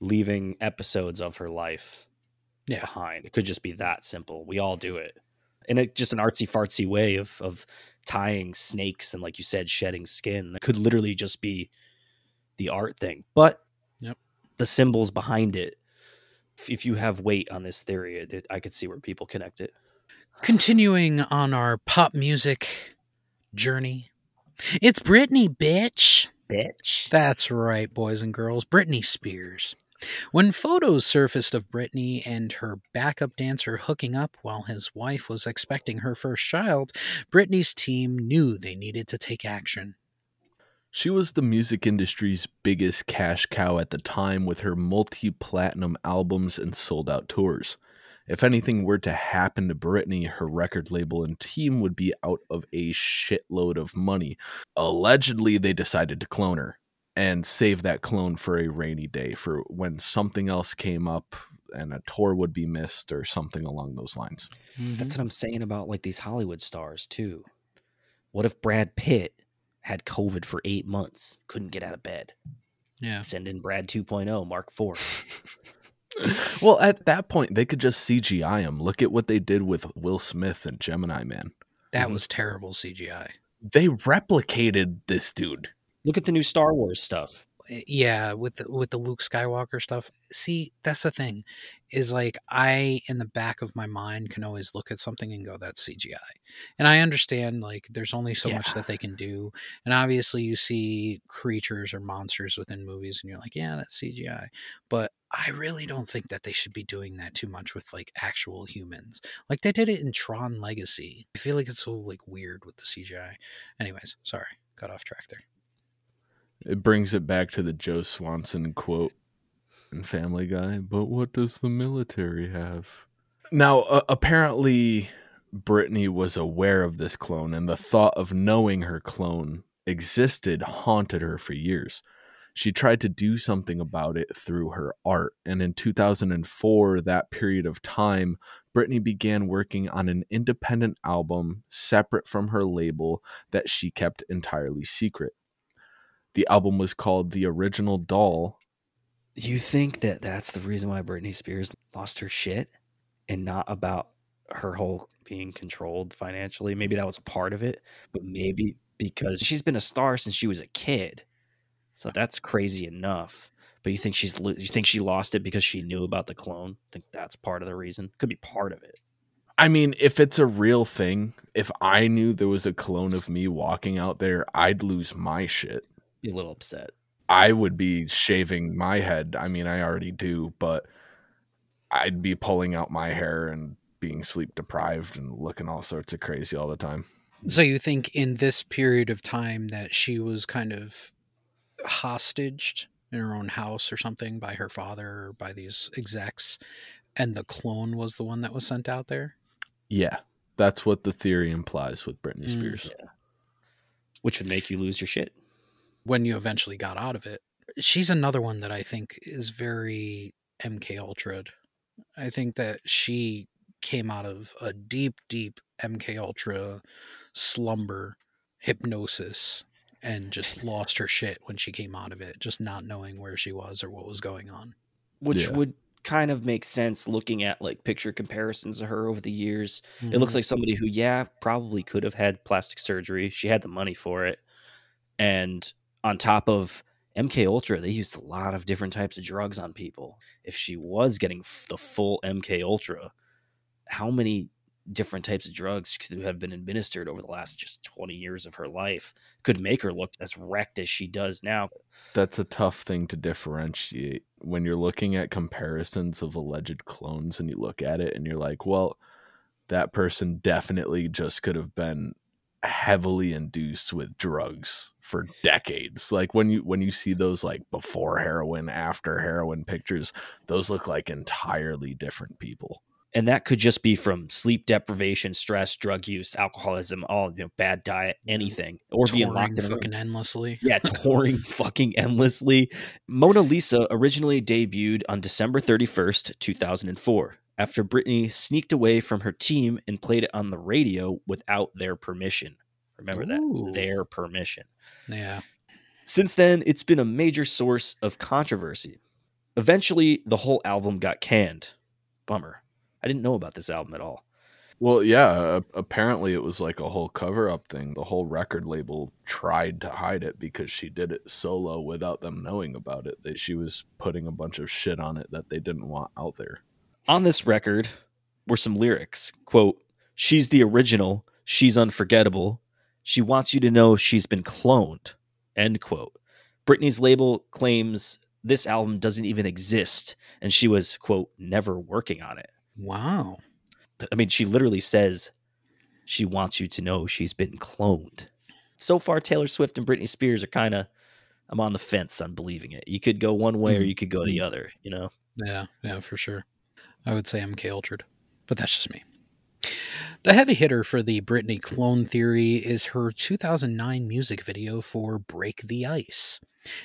leaving episodes of her life yeah. behind. It could just be that simple. We all do it. And it's just an artsy fartsy way of of tying snakes and like you said, shedding skin. It could literally just be the art thing. But yep. the symbols behind it if you have weight on this theory, uh, it, I could see where people connect it. Continuing on our pop music journey, it's Britney, bitch. Bitch. That's right, boys and girls. Britney Spears. When photos surfaced of Britney and her backup dancer hooking up while his wife was expecting her first child, Britney's team knew they needed to take action. She was the music industry's biggest cash cow at the time with her multi platinum albums and sold out tours. If anything were to happen to Britney, her record label and team would be out of a shitload of money. Allegedly, they decided to clone her and save that clone for a rainy day for when something else came up and a tour would be missed or something along those lines. Mm-hmm. That's what I'm saying about like these Hollywood stars too. What if Brad Pitt had COVID for eight months, couldn't get out of bed. Yeah. Send in Brad 2.0, Mark 4. well, at that point, they could just CGI him. Look at what they did with Will Smith and Gemini Man. That mm-hmm. was terrible CGI. They replicated this dude. Look at the new Star Wars stuff. Eh, yeah with the, with the luke skywalker stuff. See that's the thing is like i in the back of my mind can always look at something and go that's cgi and i understand like there's only so yeah. much that they can do and obviously you see creatures or monsters within movies and you're like yeah that's cgi but i really don't think that they should be doing that too much with like actual humans. Like they did it in tron legacy. I feel like it's so like weird with the cgi anyways sorry got off track there it brings it back to the Joe Swanson quote in Family Guy. But what does the military have? Now, uh, apparently, Britney was aware of this clone, and the thought of knowing her clone existed haunted her for years. She tried to do something about it through her art, and in 2004, that period of time, Britney began working on an independent album separate from her label that she kept entirely secret the album was called The Original Doll. You think that that's the reason why Britney Spears lost her shit and not about her whole being controlled financially? Maybe that was a part of it, but maybe because she's been a star since she was a kid. So that's crazy enough. But you think she's you think she lost it because she knew about the clone? think that's part of the reason. Could be part of it. I mean, if it's a real thing, if I knew there was a clone of me walking out there, I'd lose my shit. Be a little upset. I would be shaving my head. I mean, I already do, but I'd be pulling out my hair and being sleep deprived and looking all sorts of crazy all the time. So you think in this period of time that she was kind of hostaged in her own house or something by her father or by these execs, and the clone was the one that was sent out there? Yeah, that's what the theory implies with Britney Mm. Spears. Which would make you lose your shit. When you eventually got out of it, she's another one that I think is very MK Ultra. I think that she came out of a deep, deep MK Ultra slumber hypnosis and just lost her shit when she came out of it, just not knowing where she was or what was going on. Which Yeah. would kind of make sense looking at like picture comparisons of her over the years. It Mm-hmm. looks like somebody who, yeah, probably could have had plastic surgery. She had the money for it. And on top of MK Ultra, they used a lot of different types of drugs on people. If she was getting the full MK Ultra, how many different types of drugs could have been administered over the last just 20 years of her life could make her look as wrecked as she does now. That's a tough thing to differentiate when you're looking at comparisons of alleged clones and you look at it and you're like, well, that person definitely just could have been heavily induced with drugs for decades. Like when you when you see those like before heroin, after heroin pictures, those look like entirely different people. and that could just be from sleep deprivation, stress, drug use, alcoholism, all you know, bad diet, anything, or being locked in fucking endlessly. Yeah, touring fucking endlessly. Mona Lisa originally debuted on December 31st, 2004, after Britney sneaked away from her team and played it on the radio without their permission. Remember Ooh. that? Their permission. Yeah. Since then, it's been a major source of controversy. Eventually, the whole album got canned. Bummer. I didn't know about this album at all. Well, yeah, a- apparently it was like a whole cover up thing. The whole record label tried to hide it because she did it solo without them knowing about it. That she was putting a bunch of shit on it that they didn't want out there. On this record were some lyrics. Quote, She's the original. She's unforgettable. She wants you to know she's been cloned. End quote. Britney's label claims this album doesn't even exist and she was, quote, never working on it. Wow. I mean, she literally says she wants you to know she's been cloned. So far, Taylor Swift and Britney Spears are kind of, I'm on the fence on believing it. You could go one way or Mhm. you could go the other, you know? Yeah, yeah, for sure. I would say MK Ultra, but that's just me. The heavy hitter for the Britney clone theory is her 2009 music video for Break the Ice,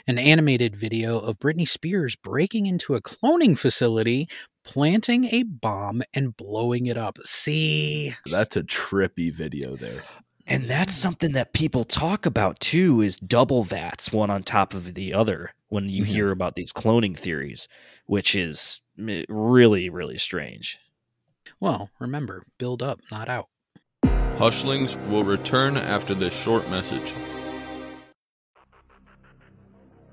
an animated video of Britney Spears breaking into a cloning facility, planting a bomb, and blowing it up. See, That's a trippy video there. And that's something that people talk about too is double VATs, one on top of the other, when you Mhm. hear about these cloning theories, which is really, really strange. well, remember, build up, not out. Hushlings will return after this short message.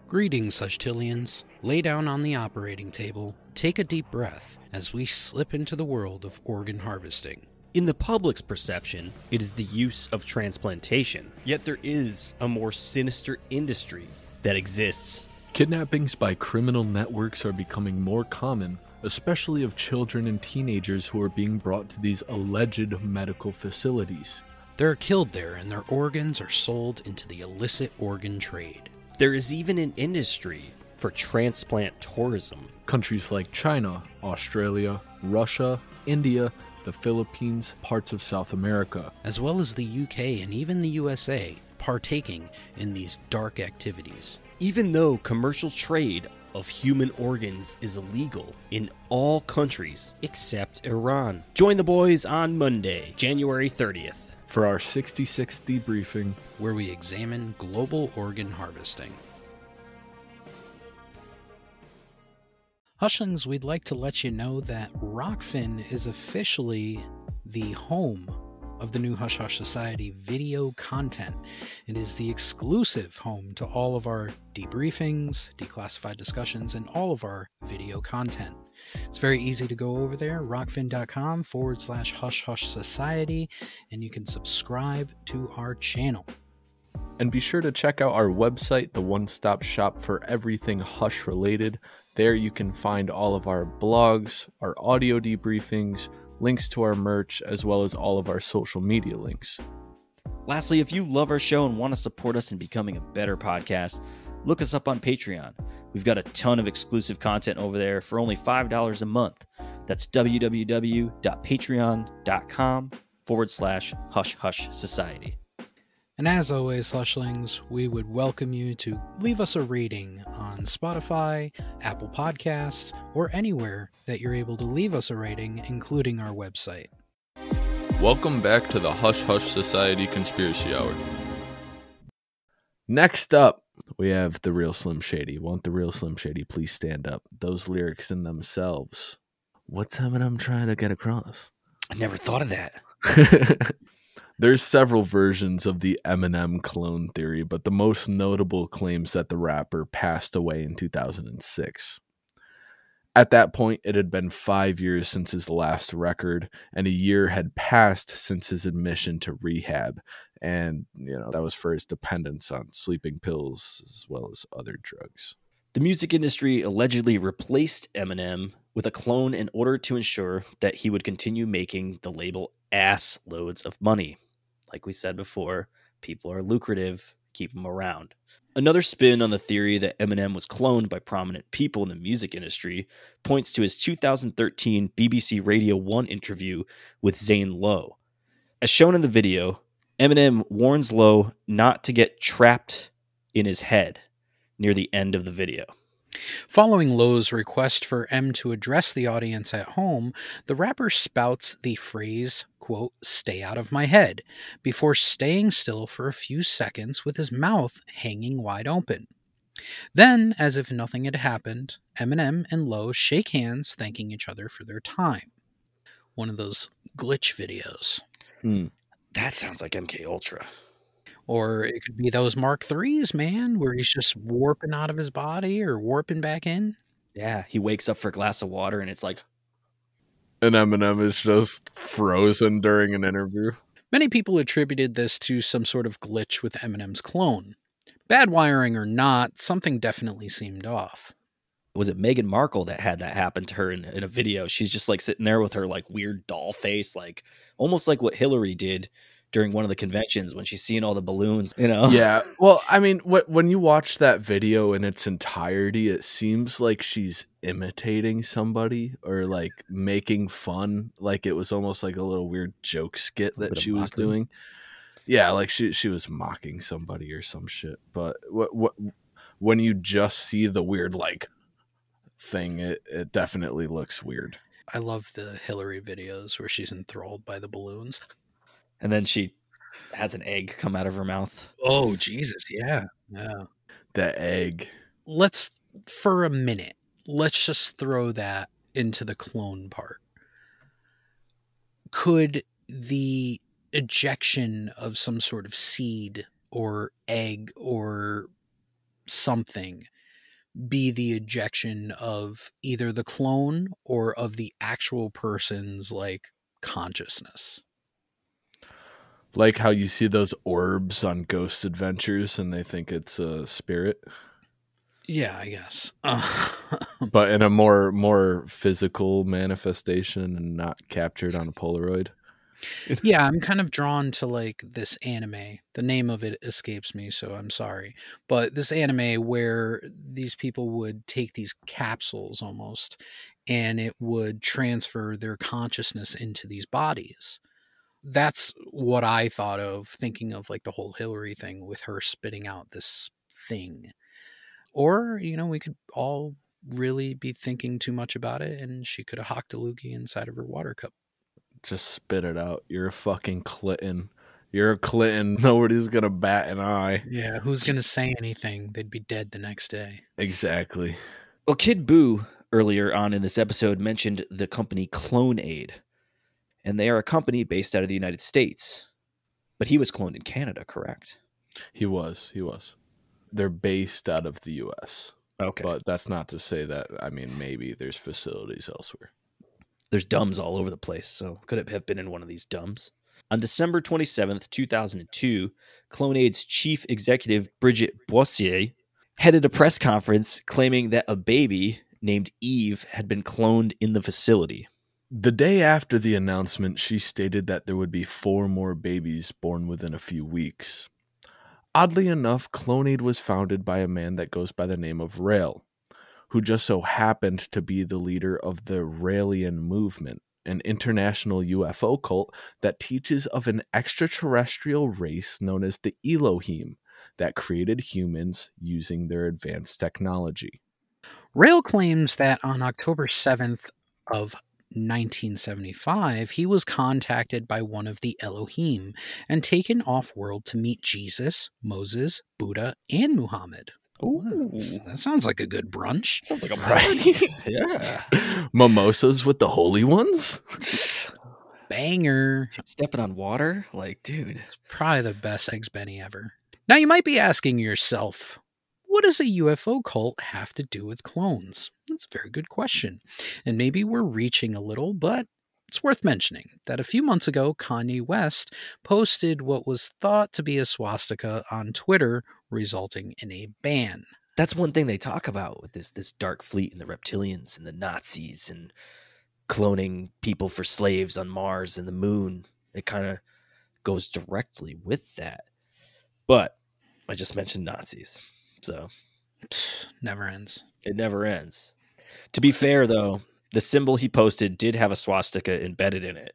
Greetings, Hushtillians. Lay down on the operating table, take a deep breath as we slip into the world of organ harvesting. In the public's perception, it is the use of transplantation, yet there is a more sinister industry that exists. Kidnappings by criminal networks are becoming more common, especially of children and teenagers who are being brought to these alleged medical facilities. They're killed there and their organs are sold into the illicit organ trade. There is even an industry for transplant tourism. Countries like China, Australia, Russia, India, the Philippines, parts of South America. as well as the UK and even the USA, partaking in these dark activities. Even though commercial trade of human organs is illegal in all countries except Iran. Join the boys on Monday, January 30th. For our 66th debriefing, where we examine global organ harvesting. Hushlings, we'd like to let you know that Rokfin is officially the home of the new Hush Hush Society video content. It is the exclusive home to all of our debriefings, declassified discussions, and all of our video content. It's very easy to go over there, rokfin.com forward slash hush hush society, and you can subscribe to our channel. And be sure to check out our website, the one stop shop for everything Hush related. There you can find all of our blogs, our audio debriefings, links to our merch, as well as all of our social media links. Lastly, if you love our show and want to support us in becoming a better podcast, look us up on Patreon. We've got a ton of exclusive content over there for only $5 a month. That's www.patreon.com forward slash hush hush society. And as always, Hushlings, we would welcome you to leave us a rating on Spotify, Apple Podcasts, or anywhere that you're able to leave us a rating, including our website. Welcome back to the Hush Hush Society Conspiracy Hour. Next up, we have the real Slim Shady. Won't the real Slim Shady please stand up? Those lyrics in themselves. What's something I'm trying to get across? I never thought of that. There's several versions of the Eminem clone theory, but the most notable claims that the rapper passed away in 2006. At that point, it had been five years since his last record, and a year had passed since his admission to rehab. And, you know, that was for his dependence on sleeping pills as well as other drugs. The music industry allegedly replaced Eminem with a clone in order to ensure that he would continue making the label ass loads of money. Like we said before, people are lucrative, keep them around. Another spin on the theory that Eminem was cloned by prominent people in the music industry points to his 2013 BBC Radio 1 interview with Zane Lowe. As shown in the video, Eminem warns Lowe not to get trapped in his head near the end of the video. Following Lowe's request for M to address the audience at home, the rapper spouts the phrase, quote, stay out of my head, before staying still for a few seconds with his mouth hanging wide open. Then, as if nothing had happened, Eminem and Lowe shake hands, thanking each other for their time. One of those glitch videos. Hmm. That sounds like MK Ultra. Or it could be those Mark threes, man, where he's just warping out of his body or warping back in. Yeah, he wakes up for a glass of water and it's like, And Eminem is just frozen during an interview. Many people attributed this to some sort of glitch with Eminem's clone. Bad wiring or not, something definitely seemed off. was it Meghan Markle that had that happen to her in, in a video? She's just like sitting there with her like weird doll face, like almost like what Hillary did during one of the conventions when she's seeing all the balloons, you know? Yeah. Well, I mean, wh- when you watch that video in its entirety, it seems like she's imitating somebody or like making fun. Like it was almost like a little weird joke skit that she was doing. Yeah, like she she was mocking somebody or some shit. But what what when you just see the weird like thing, it it definitely looks weird. I love the Hillary videos where she's enthralled by the balloons. And then she has an egg come out of her mouth. Oh, Jesus. Yeah. Yeah. The egg. Let's, for a minute, let's just throw that into the clone part. Could the ejection of some sort of seed or egg or something be the ejection of either the clone or of the actual person's like consciousness? Like how you see those orbs on Ghost Adventures and they think it's a spirit, Yeah, I guess. Uh, but in a more more physical manifestation and not captured on a Polaroid. yeah, I'm kind of drawn to like this anime. The name of it escapes me, so I'm sorry. But this anime where these people would take these capsules almost and it would transfer their consciousness into these bodies. That's what I thought of thinking of like the whole Hillary thing with her spitting out this thing. Or, you know, we could all really be thinking too much about it and she could have hocked a loogie inside of her water cup. Just spit it out. You're a fucking Clinton. You're a Clinton. Nobody's gonna bat an eye. Yeah, who's going to say anything? They'd be dead the next day. Exactly. Well, Kid Boo earlier on in this episode mentioned the company Clonaid. And they are a company based out of the United States. But he was cloned in Canada, correct? He was. He was. They're based out of the U.S. Okay. But that's not to say that. I mean, maybe there's facilities elsewhere. There's DUMBs all over the place, so could it have been in one of these DUMBs? On December 27th, 2002, Clonaid's chief executive, Brigitte Boisselier headed a press conference claiming that a baby named Eve had been cloned in the facility. The day after the announcement, she stated that there would be four more babies born within a few weeks. Oddly enough, Clonaid was founded by a man that goes by the name of Rael, who just so happened to be the leader of the Raelian movement, an international UFO cult that teaches of an extraterrestrial race known as the Elohim that created humans using their advanced technology. Rael claims that on October 7th of 1975, he was contacted by one of the Elohim and taken off world to meet Jesus, Moses, Buddha, and Muhammad. Ooh. That sounds like a good brunch. Sounds like a party. yeah. Mimosas with the holy ones? Banger. Stepping on water? Like, dude. Probably the best Eggs Benny ever. Now, you might be asking yourself, what does a UFO cult have to do with clones? That's a very good question. And maybe we're reaching a little, but it's worth mentioning that a few months ago, Kanye West posted what was thought to be a swastika on Twitter, resulting in a ban. That's one thing they talk about with this this dark fleet and the reptilians and the Nazis and cloning people for slaves on Mars and the moon. It kind of goes directly with that. But I just mentioned Nazis. So never ends. it never ends. To be fair, though, the symbol he posted did have a swastika embedded in it,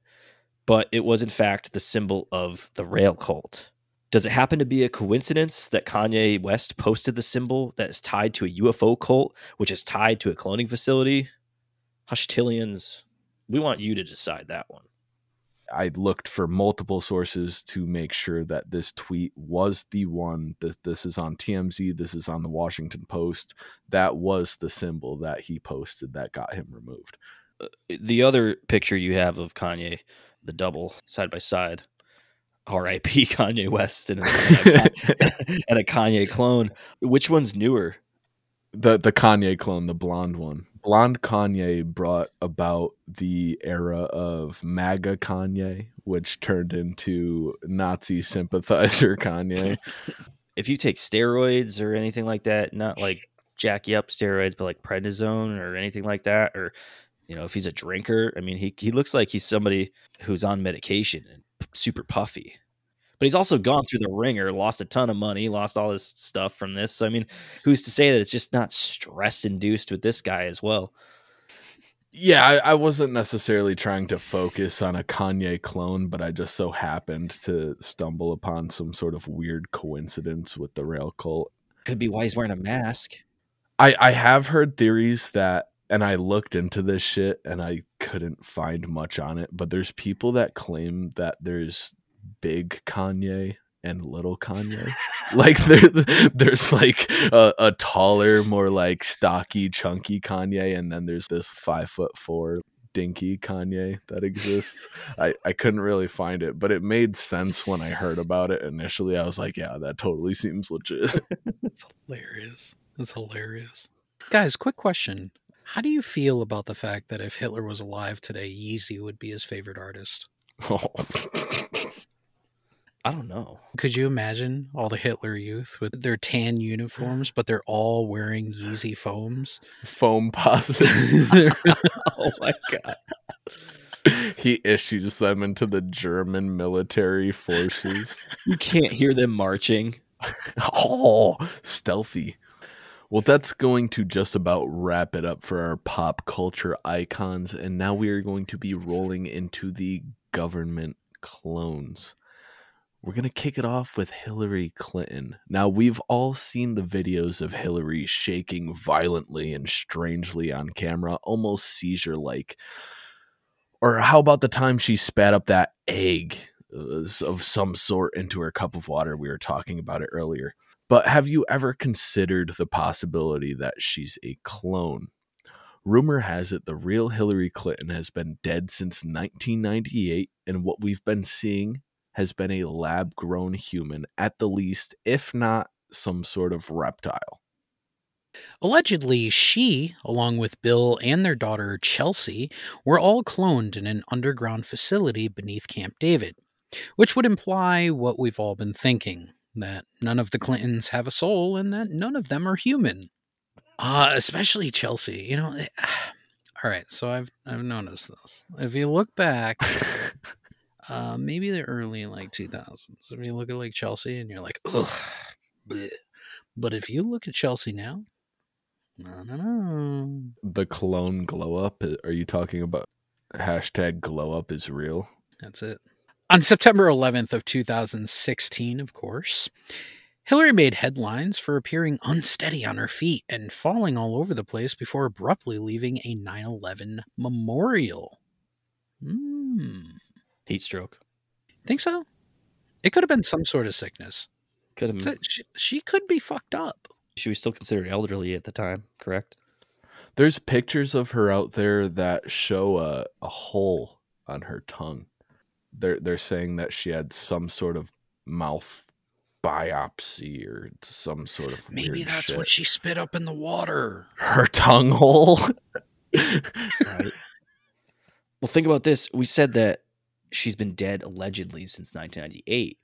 but it was in fact the symbol of the Rael cult. Does it happen to be a coincidence that Kanye West posted the symbol that is tied to a UFO cult, which is tied to a cloning facility? Hushtillians, we want you to decide that one. I looked for multiple sources to make sure that this tweet was the one. This this is on TMZ. This is on the Washington Post. That was the symbol that he posted that got him removed. Uh, the other picture you have of Kanye, the double side by side, R.I.P. Kanye West and a, and a Kanye clone. Which one's newer? the the Kanye clone, the blonde one. Blonde Kanye brought about the era of MAGA Kanye, which turned into Nazi sympathizer Kanye. if you take steroids or anything like that, not like jack you up steroids, but like prednisone or anything like that, or you know, if he's a drinker, I mean, he he looks like he's somebody who's on medication and super puffy. But he's also gone through the ringer, lost a ton of money, lost all this stuff from this. So I mean, who's to say that it's just not stress induced with this guy as well? Yeah, I, I wasn't necessarily trying to focus on a Kanye clone, but I just so happened to stumble upon some sort of weird coincidence with the Rael cult. Could be why he's wearing a mask. I, I have heard theories that, and I looked into this shit and I couldn't find much on it, but there's people that claim that there's big Kanye and little Kanye. like there, there's like a, a taller, more like stocky, chunky Kanye, and then there's this five foot four dinky Kanye that exists. I, I couldn't really find it, but it made sense when I heard about it initially. I was like, yeah, that totally seems legit. That's hilarious. That's hilarious. Guys, quick question. How do you feel about the fact that if Hitler was alive today, Yeezy would be his favorite artist? I don't know. Could you imagine all the Hitler youth with their tan uniforms, but they're all wearing Yeezy foams? Foam positive. Oh my god. he issues them into the German military forces. You can't hear them marching. oh, stealthy. Well, that's going to just about wrap it up for our pop culture icons. And now we are going to be rolling into the government clones. We're going to kick it off with Hillary Clinton. Now, we've all seen the videos of Hillary shaking violently and strangely on camera, almost seizure like. Or how about the time she spat up that egg uh, of some sort into her cup of water? We were talking about it earlier. But have you ever considered the possibility that she's a clone? Rumor has it the real Hillary Clinton has been dead since 1998, and what we've been seeing has been a lab grown human at the least, if not some sort of reptile. Allegedly, she, along with Bill and their daughter Chelsea, were all cloned in an underground facility beneath Camp David, which would imply what we've all been thinking that none of the Clintons have a soul and that none of them are human. Uh, especially Chelsea. You know, all right, so I've I've noticed this. If you look back uh maybe the early like 2000s, I mean, look at like Chelsea and you're like, ugh, bleh. but if you look at Chelsea now, no, no, no. The clone glow up, uh, are you talking about hashtag glow up is real? That's it. On September 11th of 2016, of course, Hillary made headlines for appearing unsteady on her feet and falling all over the place before abruptly leaving a 9/11 memorial. Hmm. Heat stroke. Think so? It could have been some sort of sickness. Could have. So She, she could be fucked up. She was still considered elderly at the time, correct? There's pictures of her out there that show a, a hole on her tongue. They're they're saying that she had some sort of mouth biopsy or some sort of Maybe weird that's shit. what she spit up in the water. her tongue hole. Right. well, think about this. We said that she's been dead allegedly since 1998.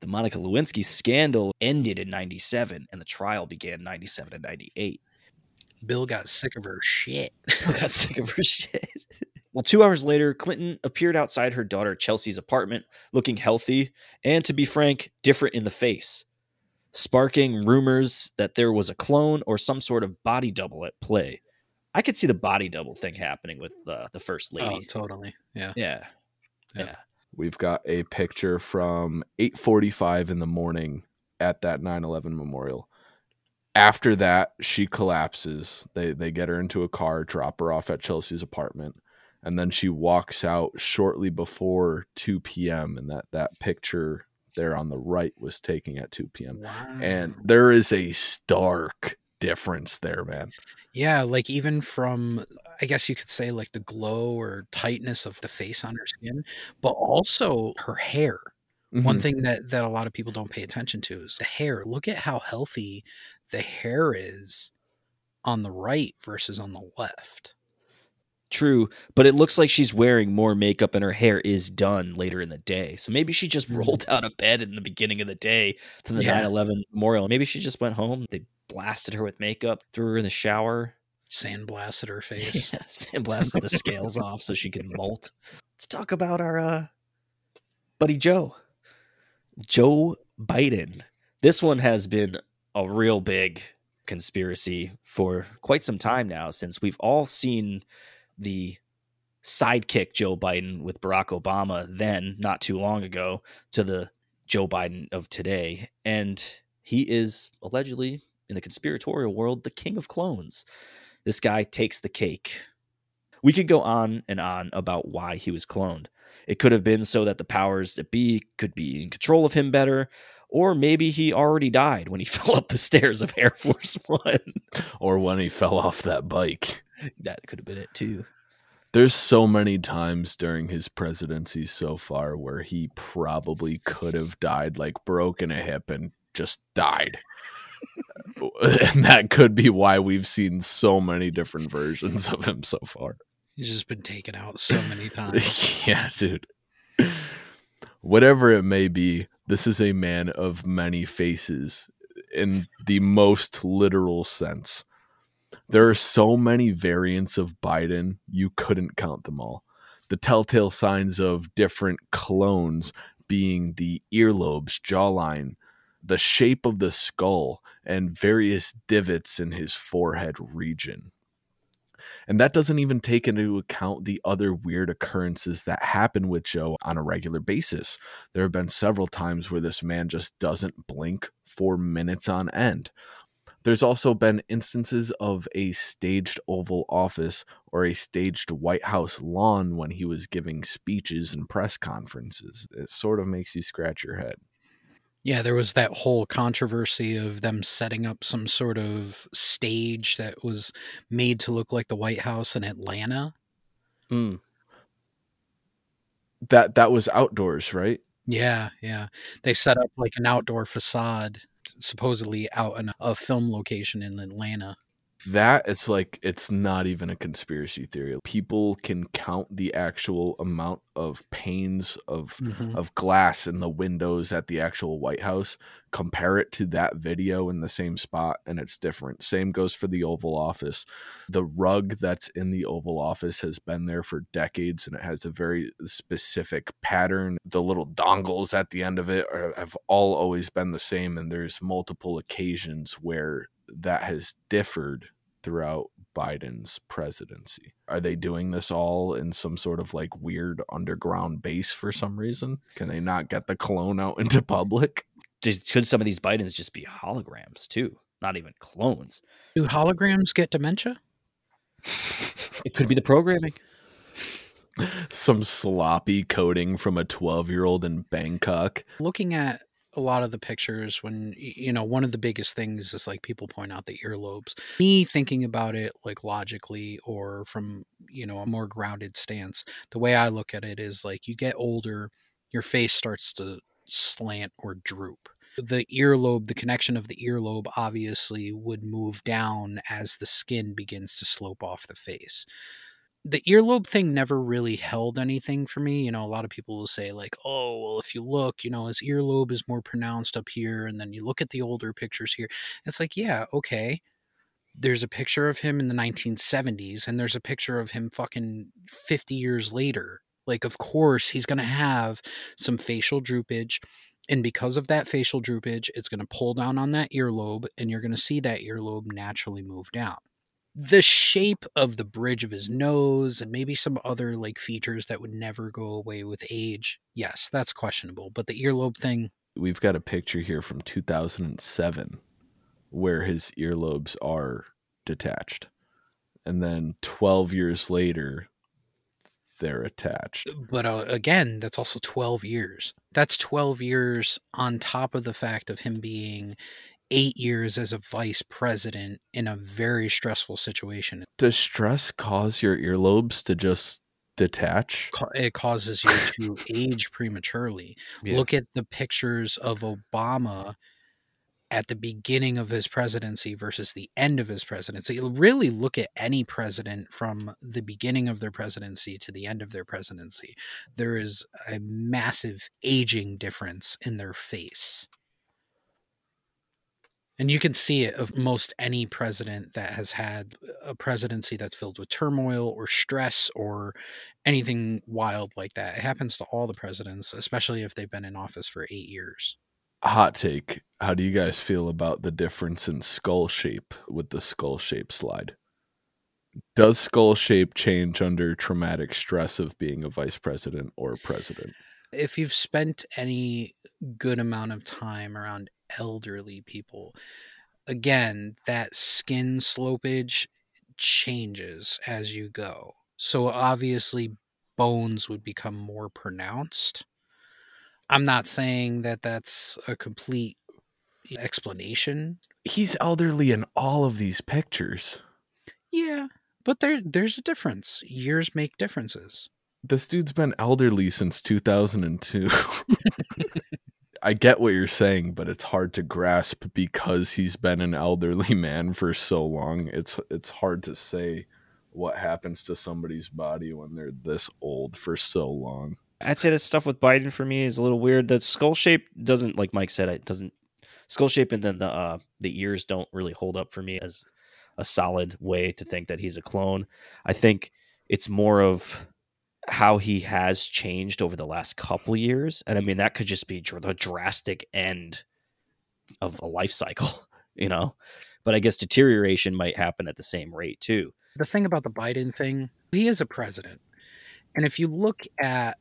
The Monica Lewinsky scandal ended in 97 and the trial began 97 and 98. Bill got sick of her shit. got sick of her shit. Well, two hours later, Clinton appeared outside her daughter Chelsea's apartment looking healthy and, to be frank, different in the face, sparking rumors that there was a clone or some sort of body double at play. I could see the body double thing happening with uh, the first lady. Oh, lady. totally. Yeah. yeah. Yeah. Yeah. We've got a picture from 8:45 in the morning at that 9/11 memorial. After that, she collapses. They they get her into a car, drop her off at Chelsea's apartment, and then she walks out shortly before 2 p.m. And that that picture there on the right was taken at 2 p.m. Wow. And there is a stark difference there, man. Yeah, like even from I guess you could say like the glow or tightness of the face on her skin, but also her hair. One Mhm. thing that that a lot of people don't pay attention to is the hair. Look at how healthy the hair is on the right versus on the left. True, but it looks like she's wearing more makeup and her hair is done later in the day. So maybe she just Mhm. rolled out of bed in the beginning of the day to the Yeah. 9 11 memorial. Maybe she just went home. They blasted her with makeup, threw her in the shower, Sandblasted her face. yes, and blasted the scales off so she could molt. Let's talk about our uh, buddy Joe. Joe Biden. This one has been a real big conspiracy for quite some time now, since we've all seen the sidekick Joe Biden with Barack Obama, then not too long ago, to the Joe Biden of today. And he is allegedly, in the conspiratorial world, the king of clones. This guy takes the cake. We could go on and on about why he was cloned. It could have been so that the powers that be could be in control of him better, or maybe he already died when he fell up the stairs of Air Force One. Or when he fell off that bike. That could have been it too. There's so many times during his presidency so far where he probably could have died, like broken a hip and just died. and that could be why we've seen so many different versions of him so far. He's just been taken out so many times. yeah, dude. Whatever it may be, this is a man of many faces in the most literal sense. There are so many variants of Biden, you couldn't count them all. The telltale signs of different clones being the earlobes, jawline, the shape of the skull, and various divots in his forehead region. And that doesn't even take into account the other weird occurrences that happen with Joe on a regular basis. There have been several times where this man just doesn't blink for minutes on end. There's also been instances of a staged Oval Office or a staged White House lawn when he was giving speeches and press conferences. It sort of makes you scratch your head. Yeah, there was that whole controversy of them setting up some sort of stage that was made to look like the White House in Atlanta. Mm. That that was outdoors, right? Yeah, yeah. They set up like an outdoor facade, supposedly out in a film location in Atlanta. That it's like it's not even a conspiracy theory. People can count the actual amount of panes of Mhm. of glass in the windows at the actual white house compare it to that video in the same spot and it's different. Same goes for the oval office. The rug that's in the oval office has been there for decades and it has a very specific pattern. The little dongles at the end of it are, have all always been the same and there's multiple occasions where that has differed throughout Biden's presidency. Are they doing this all in some sort of like weird underground base for some reason? Can they not get the clone out into public? Just, could some of these Bidens just be holograms too? Not even clones. Do holograms get dementia? It could be the programming. some sloppy coding from a 12 year old in Bangkok. Looking at a lot of the pictures when you know one of the biggest things is like people point out the earlobes. Me thinking about it like logically or from you know a more grounded stance the way i look at it is like you get older your face starts to slant or droop. The earlobe the connection of the earlobe obviously would move down as the skin begins to slope off the face the earlobe thing never really held anything for me. You know, a lot of people will say, like, oh, well, if you look, you know, his earlobe is more pronounced up here. And then you look at the older pictures here. It's like, yeah, okay. There's a picture of him in the 1970s, and there's a picture of him fucking 50 years later. Like, of course, he's going to have some facial droopage. And because of that facial droopage, it's going to pull down on that earlobe, and you're going to see that earlobe naturally move down the shape of the bridge of his nose and maybe some other like features that would never go away with age. Yes, that's questionable, but the earlobe thing, We've got a picture here from 2007 where his earlobes are detached. And then 12 years later, they're attached. but uh, again, that's also 12 years. That's 12 years on top of the fact of him being 8 years as a vice president in a very stressful situation. Does stress cause your earlobes to just detach? It causes you to age prematurely. Yeah. Look at the pictures of Obama at the beginning of his presidency versus the end of his presidency. Really look at any president from the beginning of their presidency to the end of their presidency. There is a massive aging difference in their face. And you can see it of most any president that has had a presidency that's filled with turmoil or stress or anything wild like that. It happens to all the presidents, especially if they've been in office for eight years. Hot take. How do you guys feel about the difference in skull shape with the skull shape slide? Does skull shape change under traumatic stress of being a vice president or president? If you've spent any good amount of time around elderly people, again, that skin slopage changes as you go. So obviously, bones would become more pronounced. I'm not saying that that's a complete explanation. He's elderly in all of these pictures. Yeah, but there there's a difference. Years make differences. This dude's been elderly since 2002. I get what you're saying, but it's hard to grasp because he's been an elderly man for so long. It's it's hard to say what happens to somebody's body when they're this old for so long. I'd say the stuff with Biden for me is a little weird. The skull shape doesn't, like Mike said, it doesn't. Skull shape and then the uh, the ears don't really hold up for me as a solid way to think that he's a clone. I think it's more of how he has changed over the last couple years, and I mean that could just be the drastic end of a life cycle, you know. But I guess deterioration might happen at the same rate too. The thing about the Biden thing, he is a president. And if you look at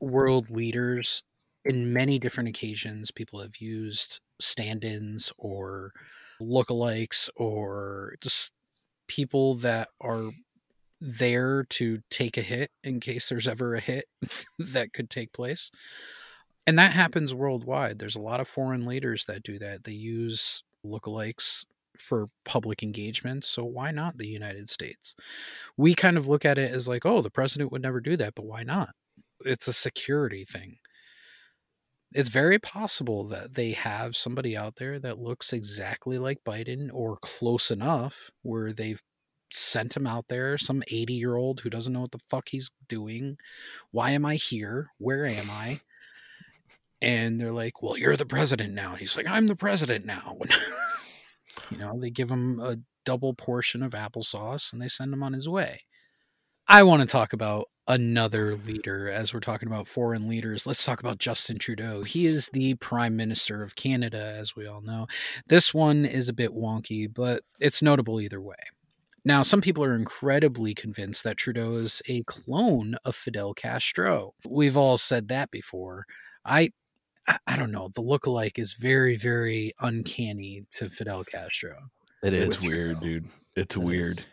world leaders, in many different occasions, people have used stand ins or lookalikes or just people that are there to take a hit in case there's ever a hit that could take place. And that mm. happens worldwide. There's a lot of foreign leaders that do that. They use lookalikes for public engagement. So why not the United States? We kind of look at it as like, oh, the president would never do that, but why not? It's a security thing. It's very possible that they have somebody out there that looks exactly like Biden or close enough where they've sent him out there, some 80 year old who doesn't know what the fuck he's doing. Why am I here? Where am I? And they're like, well, you're the president now. He's like, I'm the president now. you know, they give him a double portion of applesauce and they send him on his way. I want to talk about another leader as we're talking about foreign leaders. Let's talk about Justin Trudeau. He is the Prime Minister of Canada, as we all know. This one is a bit wonky, but it's notable either way. Now, some people are incredibly convinced that Trudeau is a clone of Fidel Castro. We've all said that before. I I don't know. The lookalike is very, very uncanny to Fidel Castro. It is It's weird, dude. It's It weird. is.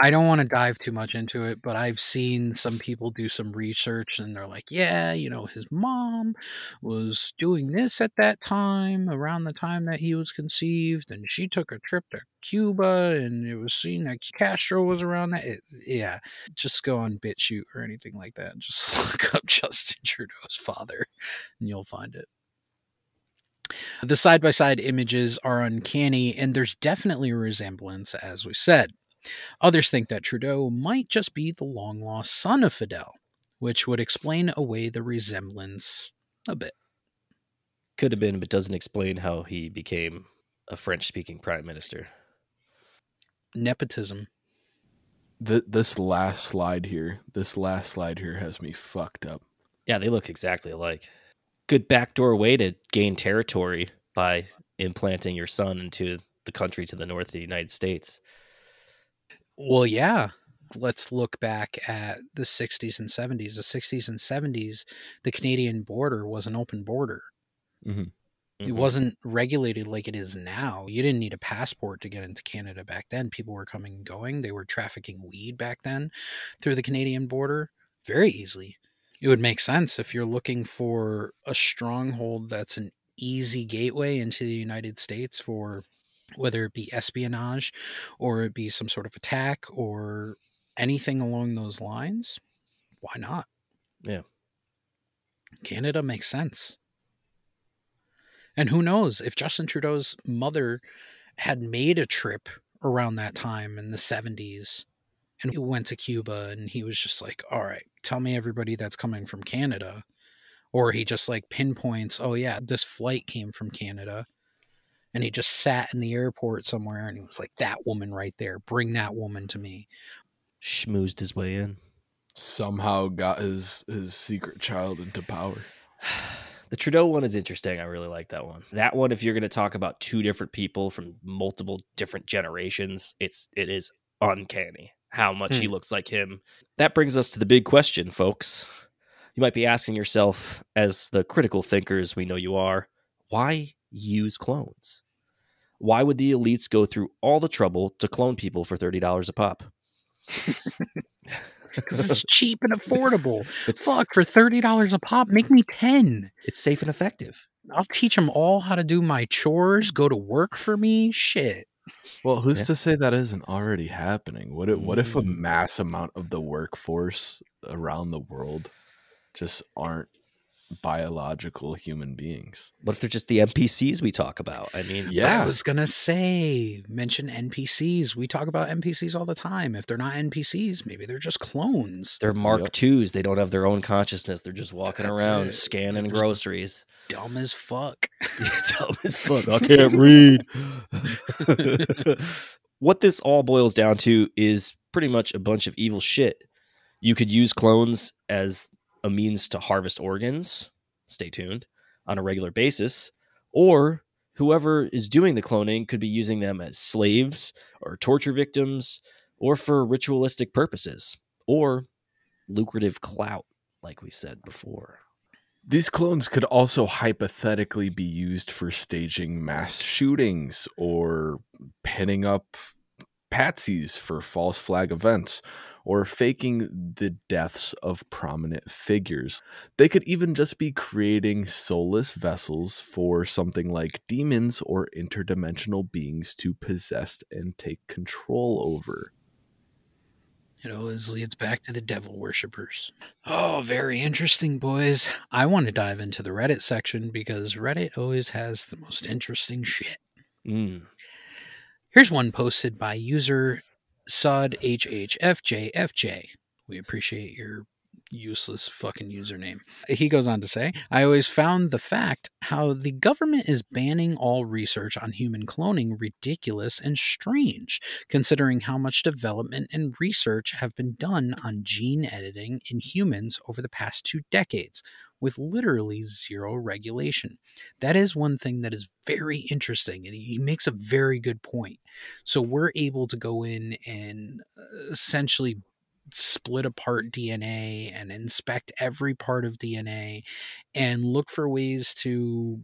I don't want to dive too much into it, but I've seen some people do some research and they're like, yeah, you know, his mom was doing this at that time, around the time that he was conceived, and she took a trip to Cuba and it was seen that Castro was around that. It, yeah, just go on BitChute or anything like that. Just look up Justin Trudeau's father and you'll find it. The side by side images are uncanny, and there's definitely a resemblance, as we said. Others think that Trudeau might just be the long lost son of Fidel, which would explain away the resemblance a bit. Could have been, but doesn't explain how he became a French speaking prime minister. Nepotism. Th- this last slide here, this last slide here has me fucked up. Yeah, they look exactly alike. Good backdoor way to gain territory by implanting your son into the country to the north of the United States. Well, yeah. Let's look back at the 60s and 70s. The 60s and 70s, the Canadian border was an open border. It Mhm. wasn't regulated like it is now. You didn't need a passport to get into Canada back then. People were coming and going. They were trafficking weed back then through the Canadian border very easily. It would make sense if you're looking for a stronghold that's an easy gateway into the United States for whether it be espionage or it be some sort of attack or anything along those lines. Why not? Yeah. Canada makes sense. And who knows if Justin Trudeau's mother had made a trip around that time in the 70s and he went to Cuba and he was just like, all right, tell me everybody that's coming from Canada. Or he just like pinpoints, oh, yeah, this flight came from Canada. And he just sat in the airport somewhere and he was like, that woman right there, bring that woman to me. Schmoozed his way in. Somehow got his his secret child into power. The Trudeau one is interesting. I really like that one. That one, if you're going to talk about two different people from multiple different generations, it's it is uncanny how much he hmm. looks like him. That brings us to the big question, folks. You might be asking yourself, as the critical thinkers we know you are, why use clones? Why would the elites go through all the trouble to clone people for thirty dollars a pop? Because it's cheap and affordable. Fuck, for $30 a pop, make me 10. It's safe and effective. I'll teach them all how to do my chores, go to work for me. Shit. Well, who's Yeah. to say that isn't already happening? What if, what if a Mm. mass amount of the workforce around the world just aren't biological human beings? What if they're just the NPCs we talk about? I mean, Yeah. I was gonna say, mention NPCs. We talk about NPCs all the time. If they're not NPCs, maybe they're just clones. They're Mark Yep. twos. They don't have their own consciousness. They're just walking That's around it. scanning They're groceries. Dumb as fuck. Dumb as fuck. I can't read. what this all boils down to is pretty much a bunch of evil shit. You could use clones as a means to harvest organs. Stay tuned on a regular basis, or whoever is doing the cloning could be using them as slaves or torture victims or for ritualistic purposes or lucrative clout, like we said before. These clones could also hypothetically be used for staging mass shootings or pinning up patsies for false flag events or faking the deaths of prominent figures. They could even just be creating soulless vessels for something like demons or interdimensional beings to possess and take control over. It always leads back to the devil worshippers. Oh, very interesting, boys. I want to dive into the Reddit section because Reddit always has the most interesting shit. Mm. Here's one posted by user SudHHFJFJ. We appreciate your useless fucking username. He goes on to say, I always found the fact how the government is banning all research on human cloning ridiculous and strange, considering how much development and research have been done on gene editing in humans over the past two decades. With literally zero regulation. That is one thing that is very interesting, and he makes a very good point. So, we're able to go in and uh, essentially split apart DNA and inspect every part of DNA and look for ways to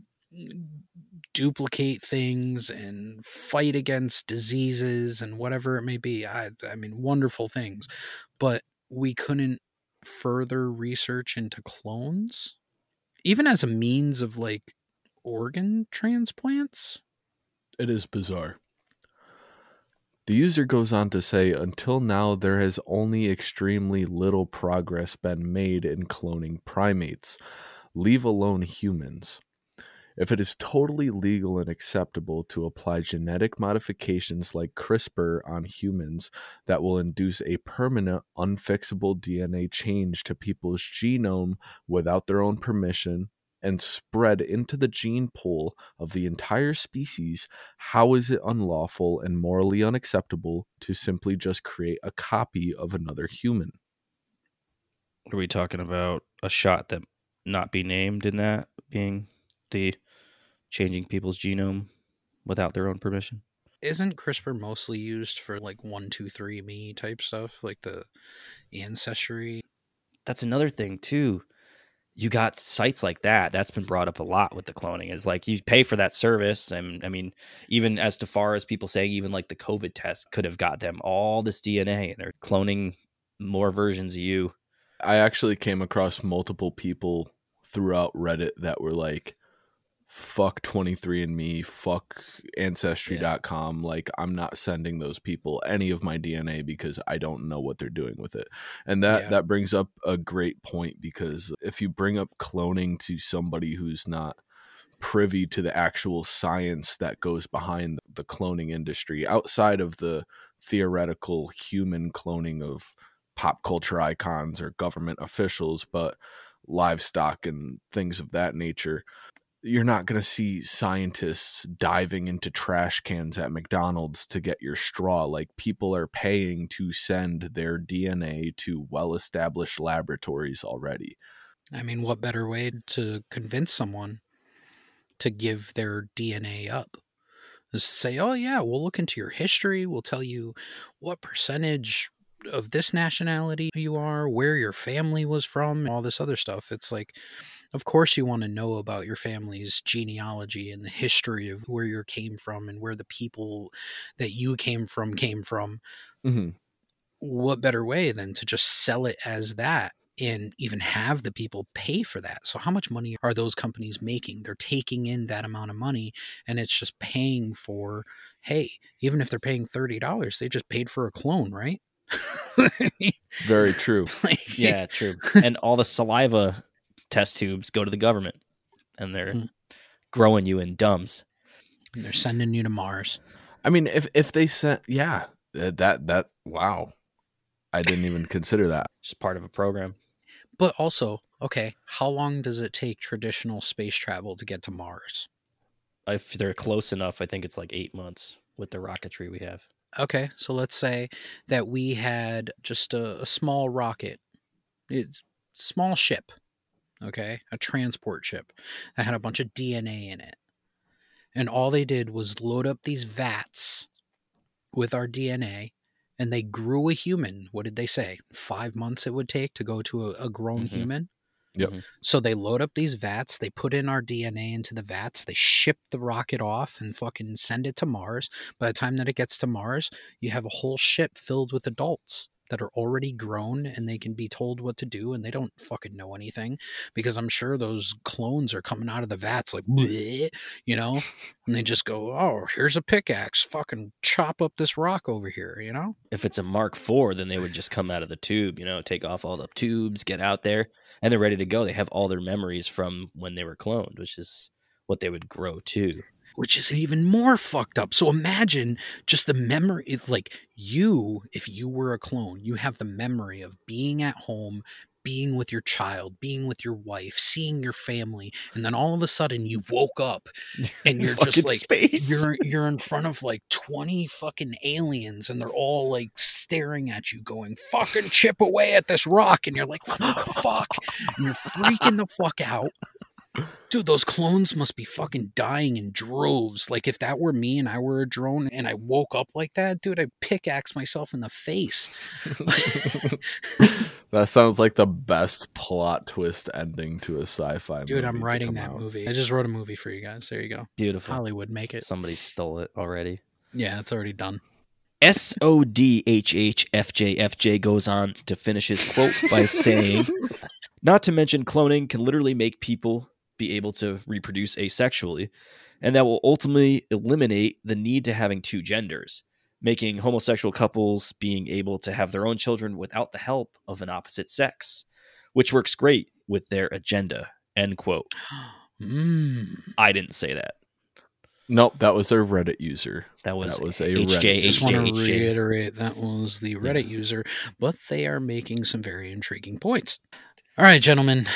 duplicate things and fight against diseases and whatever it may be. I, I mean, wonderful things. But we couldn't further research into clones, even as a means of like organ transplants. It is bizarre. The user goes on to say until now, there has only extremely little progress been made in cloning primates, leave alone humans. If it is totally legal and acceptable to apply genetic modifications like CRISPR on humans that will induce a permanent, unfixable DNA change to people's genome without their own permission, and spread into the gene pool of the entire species, how is it unlawful and morally unacceptable to simply just create a copy of another human? Are we talking about a shot that not be named in that being the changing people's genome without their own permission? Isn't CRISPR mostly used for like one, two, three me type stuff, like the ancestry? That's another thing too you got sites like that that's been brought up a lot with the cloning is like you pay for that service and i mean even as to far as people saying even like the covid test could have got them all this dna and they're cloning more versions of you i actually came across multiple people throughout reddit that were like fuck 23andme fuck ancestry.com yeah. like i'm not sending those people any of my dna because i don't know what they're doing with it and that yeah. that brings up a great point because if you bring up cloning to somebody who's not privy to the actual science that goes behind the cloning industry outside of the theoretical human cloning of pop culture icons or government officials but livestock and things of that nature you're not going to see scientists diving into trash cans at McDonald's to get your straw. Like people are paying to send their DNA to well established laboratories already. I mean, what better way to convince someone to give their DNA up? Is to say, oh, yeah, we'll look into your history. We'll tell you what percentage of this nationality you are, where your family was from, all this other stuff. It's like, of course you want to know about your family's genealogy and the history of where you came from and where the people that you came from came from. Mm-hmm. what better way than to just sell it as that and even have the people pay for that? So how much money are those companies making? They're taking in that amount of money and it's just paying for hey even if they're paying $30 they just paid for a clone right? Very true. Like, yeah true. And all the saliva test tubes go to the government and they're mm. growing you in DUMBs. And they're sending you to Mars. I mean, if if they sent, yeah, that that wow, I didn't even consider that. Just part of a program. But also, okay, how long does it take traditional space travel to get to Mars? If they're close enough, I think it's like eight months with the rocketry we have. Okay, so let's say that we had just a, a small rocket, it's small ship okay, a transport ship that had a bunch of DNA in it. And all they did was load up these vats with our DNA and they grew a human. What did they say? Five months it would take to go to a, a grown mm-hmm. human? Yep. Mhm. So they load up these vats, they put in our DNA into the vats, they ship the rocket off and fucking send it to Mars. By the time that it gets to Mars, you have a whole ship filled with adults that are already grown and they can be told what to do and they don't fucking know anything because I'm sure those clones are coming out of the vats like you know and they just go oh here's a pickaxe fucking chop up this rock over here you know If it's a Mark IV, then they would just come out of the tube, you know, take off all the tubes, get out there, and they're ready to go. They have all their memories from when they were cloned, which is what they would grow to. Which is even more fucked up. So imagine just the memory like you if you were a clone, you have the memory of being at home, being with your child, being with your wife, seeing your family, and then all of a sudden you woke up and you're just like space. you're you're in front of like 20 fucking aliens and they're all like staring at you going fucking chip away at this rock and you're like what the fuck and you're freaking the fuck out dude those clones must be fucking dying in droves like if that were me and i were a drone and i woke up like that dude i'd pickaxe myself in the face That sounds like the best plot twist ending to a sci-fi movie. dude i'm writing that out. movie i just wrote a movie for you guys there you go Beautiful. hollywood make it Somebody stole it already. yeah it's already done S O D H H F J F J goes on to finish his quote by saying, Not to mention, cloning can literally make people be able to reproduce asexually, and that will ultimately eliminate the need to having two genders, making homosexual couples being able to have their own children without the help of an opposite sex, which works great with their agenda. End quote. mm. I didn't say that. Nope, that was a Reddit user. That was, That was a HJ, Reddit. just HJ, want to HJ. reiterate that was the reddit user but they are making some very intriguing points all right gentlemen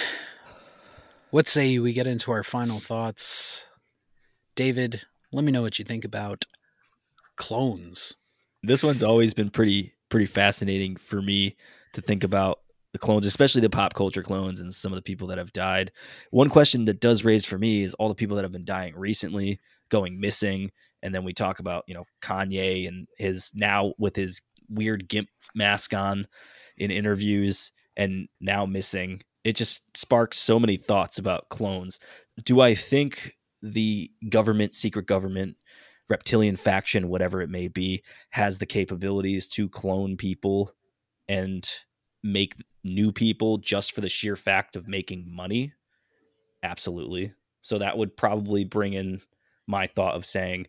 what say we get into our final thoughts david let me know what you think about clones this one's always been pretty pretty fascinating for me to think about the clones, especially the pop culture clones and some of the people that have died. One question that does raise for me is all the people that have been dying recently, going missing, and then we talk about you know Kanye and his now with his weird gimp mask on in interviews and now missing. It just sparks so many thoughts about clones. Do I think the government, secret government, reptilian faction, whatever it may be, has the capabilities to clone people and make new people just for the sheer fact of making money? Absolutely. So that would probably bring in my thought of saying,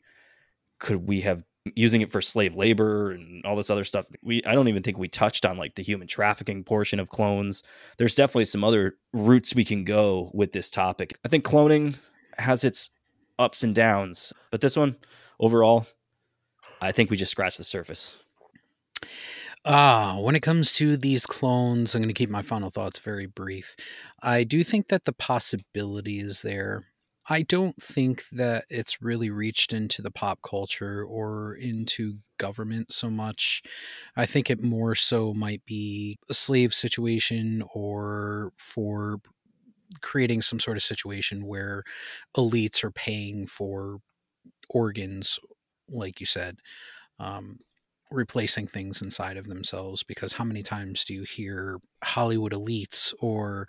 could we have using it for slave labor and all this other stuff? We I don't even think we touched on like the human trafficking portion of clones. There's definitely some other routes we can go with this topic. I think cloning has its ups and downs, but this one overall, I think we just scratched the surface. Ah, when it comes to these clones, I'm going to keep my final thoughts very brief. I do think that the possibility is there. I don't think that it's really reached into the pop culture or into government so much. I think it more so might be a slave situation or for creating some sort of situation where elites are paying for organs, like you said. Um, replacing things inside of themselves because how many times do you hear Hollywood elites or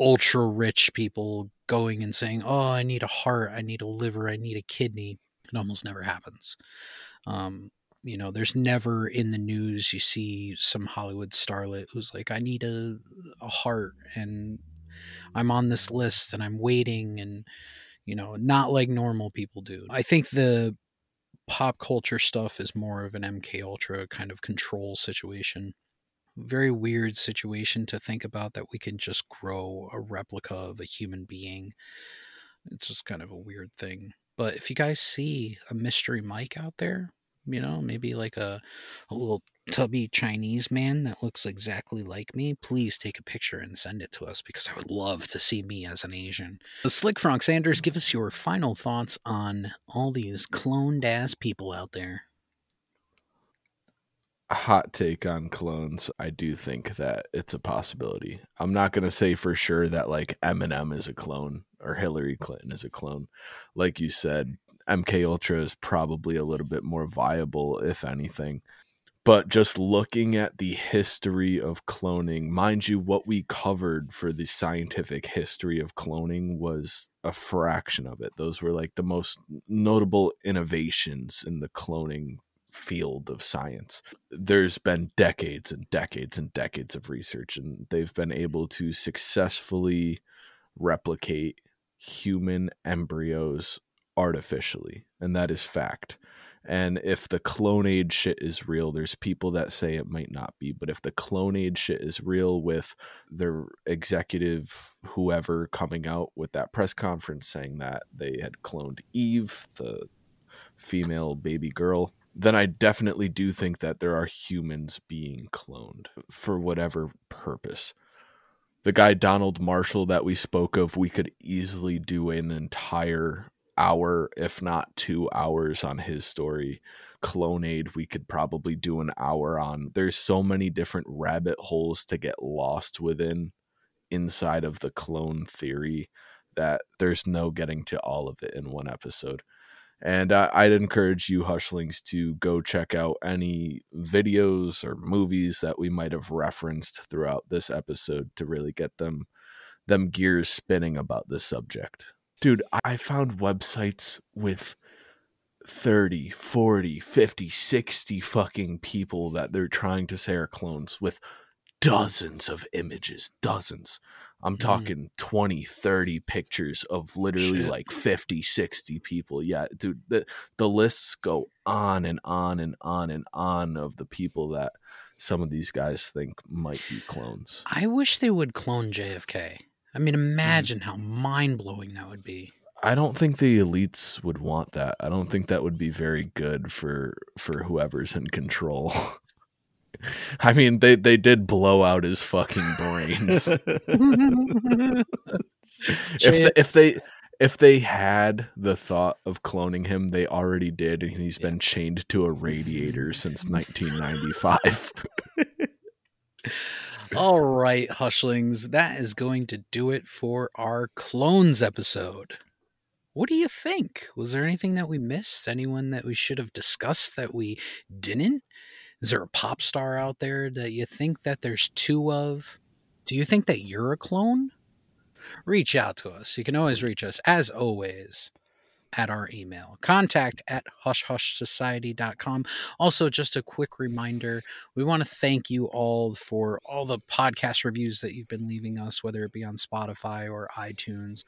ultra rich people going and saying, "Oh, I need a heart, I need a liver, I need a kidney." It almost never happens. Um, you know, there's never in the news you see some Hollywood starlet who's like, "I need a a heart and I'm on this list and I'm waiting and you know, not like normal people do." I think the pop culture stuff is more of an MK Ultra kind of control situation. Very weird situation to think about that we can just grow a replica of a human being. It's just kind of a weird thing. But if you guys see a mystery Mike out there, you know, maybe like a, a little tubby Chinese man that looks exactly like me, please take a picture and send it to us because I would love to see me as an Asian. Uh, Slick Frank Sanders, give us your final thoughts on all these cloned ass people out there. Hot take on clones i do think that it's a possibility. I'm not going to say for sure that like eminem is a clone or hillary clinton is a clone. Like you said mk ultra is probably a little bit more viable if anything. But just looking at the history of cloning, mind you, what we covered for the scientific history of cloning was a fraction of it. Those were like the most notable innovations in the cloning field of science. There's been decades and decades and decades of research, and they've been able to successfully replicate human embryos artificially, and that is fact. And if the Clonaid shit is real, there's people that say it might not be. But if the Clonaid shit is real, with their executive, whoever coming out with that press conference saying that they had cloned Eve, the female baby girl, then I definitely do think that there are humans being cloned for whatever purpose. The guy Donald Marshall that we spoke of, we could easily do an entire hour, if not two hours, on his story. Clonaid, we could probably do an hour on. There's so many different rabbit holes to get lost within inside of the clone theory that there's no getting to all of it in one episode. And uh, I'd encourage you, Hushlings, to go check out any videos or movies that we might have referenced throughout this episode to really get them them gears spinning about this subject. Dude, I found websites with 30, 40, 50, 60 fucking people that they're trying to say are clones with dozens of images, dozens. I'm Mhm. talking 20, 30 pictures of literally Shit. like 50, 60 people. Yeah, dude, the, the lists go on and on and on and on of the people that some of these guys think might be clones. I wish they would clone JFK. I mean, Mm. imagine how mind blowing that would be. I don't think the elites would want that. I don't think that would be very good for for whoever's in control. I mean, they they did blow out his fucking brains. if they, if they if they had the thought of cloning him, they already did, and he's been chained to a radiator since 1995. All right, Hushlings, that is going to do it for our clones episode. What do you think? Was there anything that we missed? Anyone that we should have discussed that we didn't? Is there a pop star out there that you think that there's two of? Do you think that you're a clone? Reach out to us. You can always reach us, as always, at our email contact at hushhushsociety.com. Also, just a quick reminder we want to thank you all for all the podcast reviews that you've been leaving us, whether it be on Spotify or iTunes.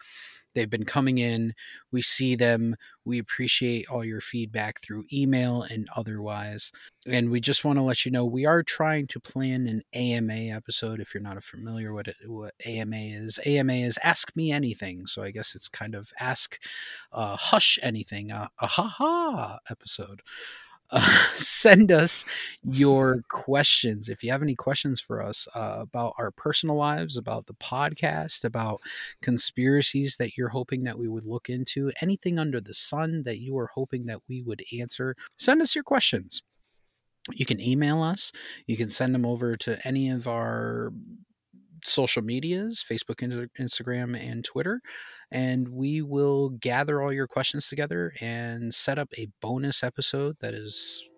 They've been coming in. We see them. We appreciate all your feedback through email and otherwise. And we just want to let you know we are trying to plan an AMA episode. If you're not familiar with it, what AMA is, AMA is Ask Me Anything. So I guess it's kind of Ask uh, Hush Anything, uh, a ha ha episode. Uh, send us your questions. If you have any questions for us uh, about our personal lives about the podcast about conspiracies that you're hoping that we would look into anything under the sun that you are hoping that we would answer send us your questions. You can email us. You can send them over to any of our social medias facebook instagram and twitter and we will gather all your questions together and set up a bonus episode that is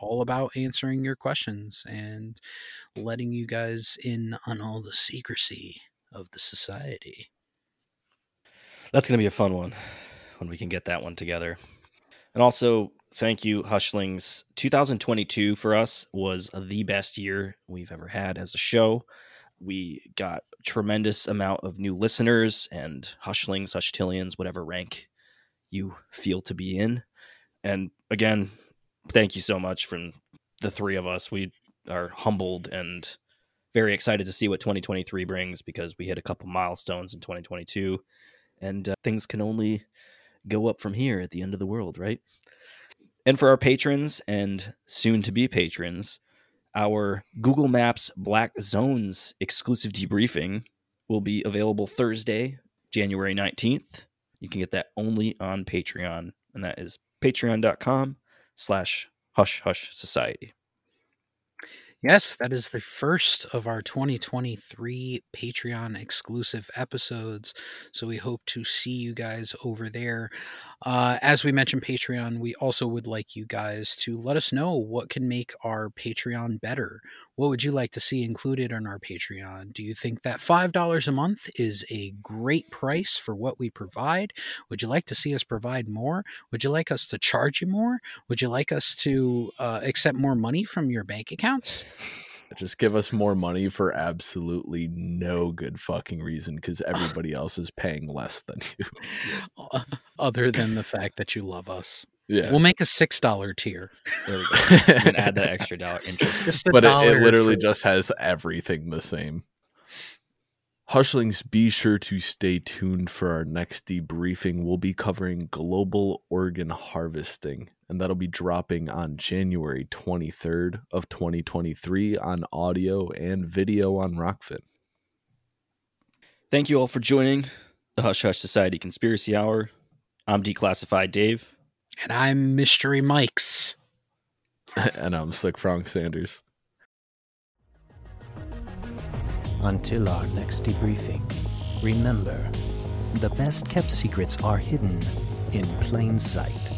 all about answering your questions and letting you guys in on all the secrecy of the society. That's going to be a fun one when we can get that one together. And also, thank you, Hushlings. 2022 for us was the best year we've ever had as a show. We got tremendous amount of new listeners and Hushlings, Hushtillions, whatever rank you feel to be in. And again, thank you so much from the three of us. We are humbled and very excited to see what 2023 brings because we hit a couple milestones in 2022 and uh, things can only go up from here at the end of the world, right? And for our patrons and soon to be patrons, our Google Maps Black Zones exclusive debriefing will be available Thursday, January 19th. You can get that only on Patreon, and that is patreon.com slash hush hush society. Yes, that is the first of our 2023 Patreon exclusive episodes. So we hope to see you guys over there. Uh, as we mentioned, Patreon, we also would like you guys to let us know what can make our Patreon better. What would you like to see included on our Patreon? Do you think that $5 a month is a great price for what we provide? Would you like to see us provide more? Would you like us to charge you more? Would you like us to uh, accept more money from your bank accounts? Just give us more money for absolutely no good fucking reason because everybody else is paying less than you. Other than the fact that you love us. Yeah. We'll make a six dollar tier. There we go. You can add that extra dollar interest. Just a but it, dollar it literally for- just has everything the same. Hushlings, be sure to stay tuned for our next debriefing. We'll be covering global organ harvesting, and that'll be dropping on January 23rd of 2023 on audio and video on Rokfin. Thank you all for joining the Hush Hush Society Conspiracy Hour. I'm Declassified Dave. And I'm Mystery Mike's. and I'm Slick Frank Sanders. Until our next debriefing, remember the best kept secrets are hidden in plain sight.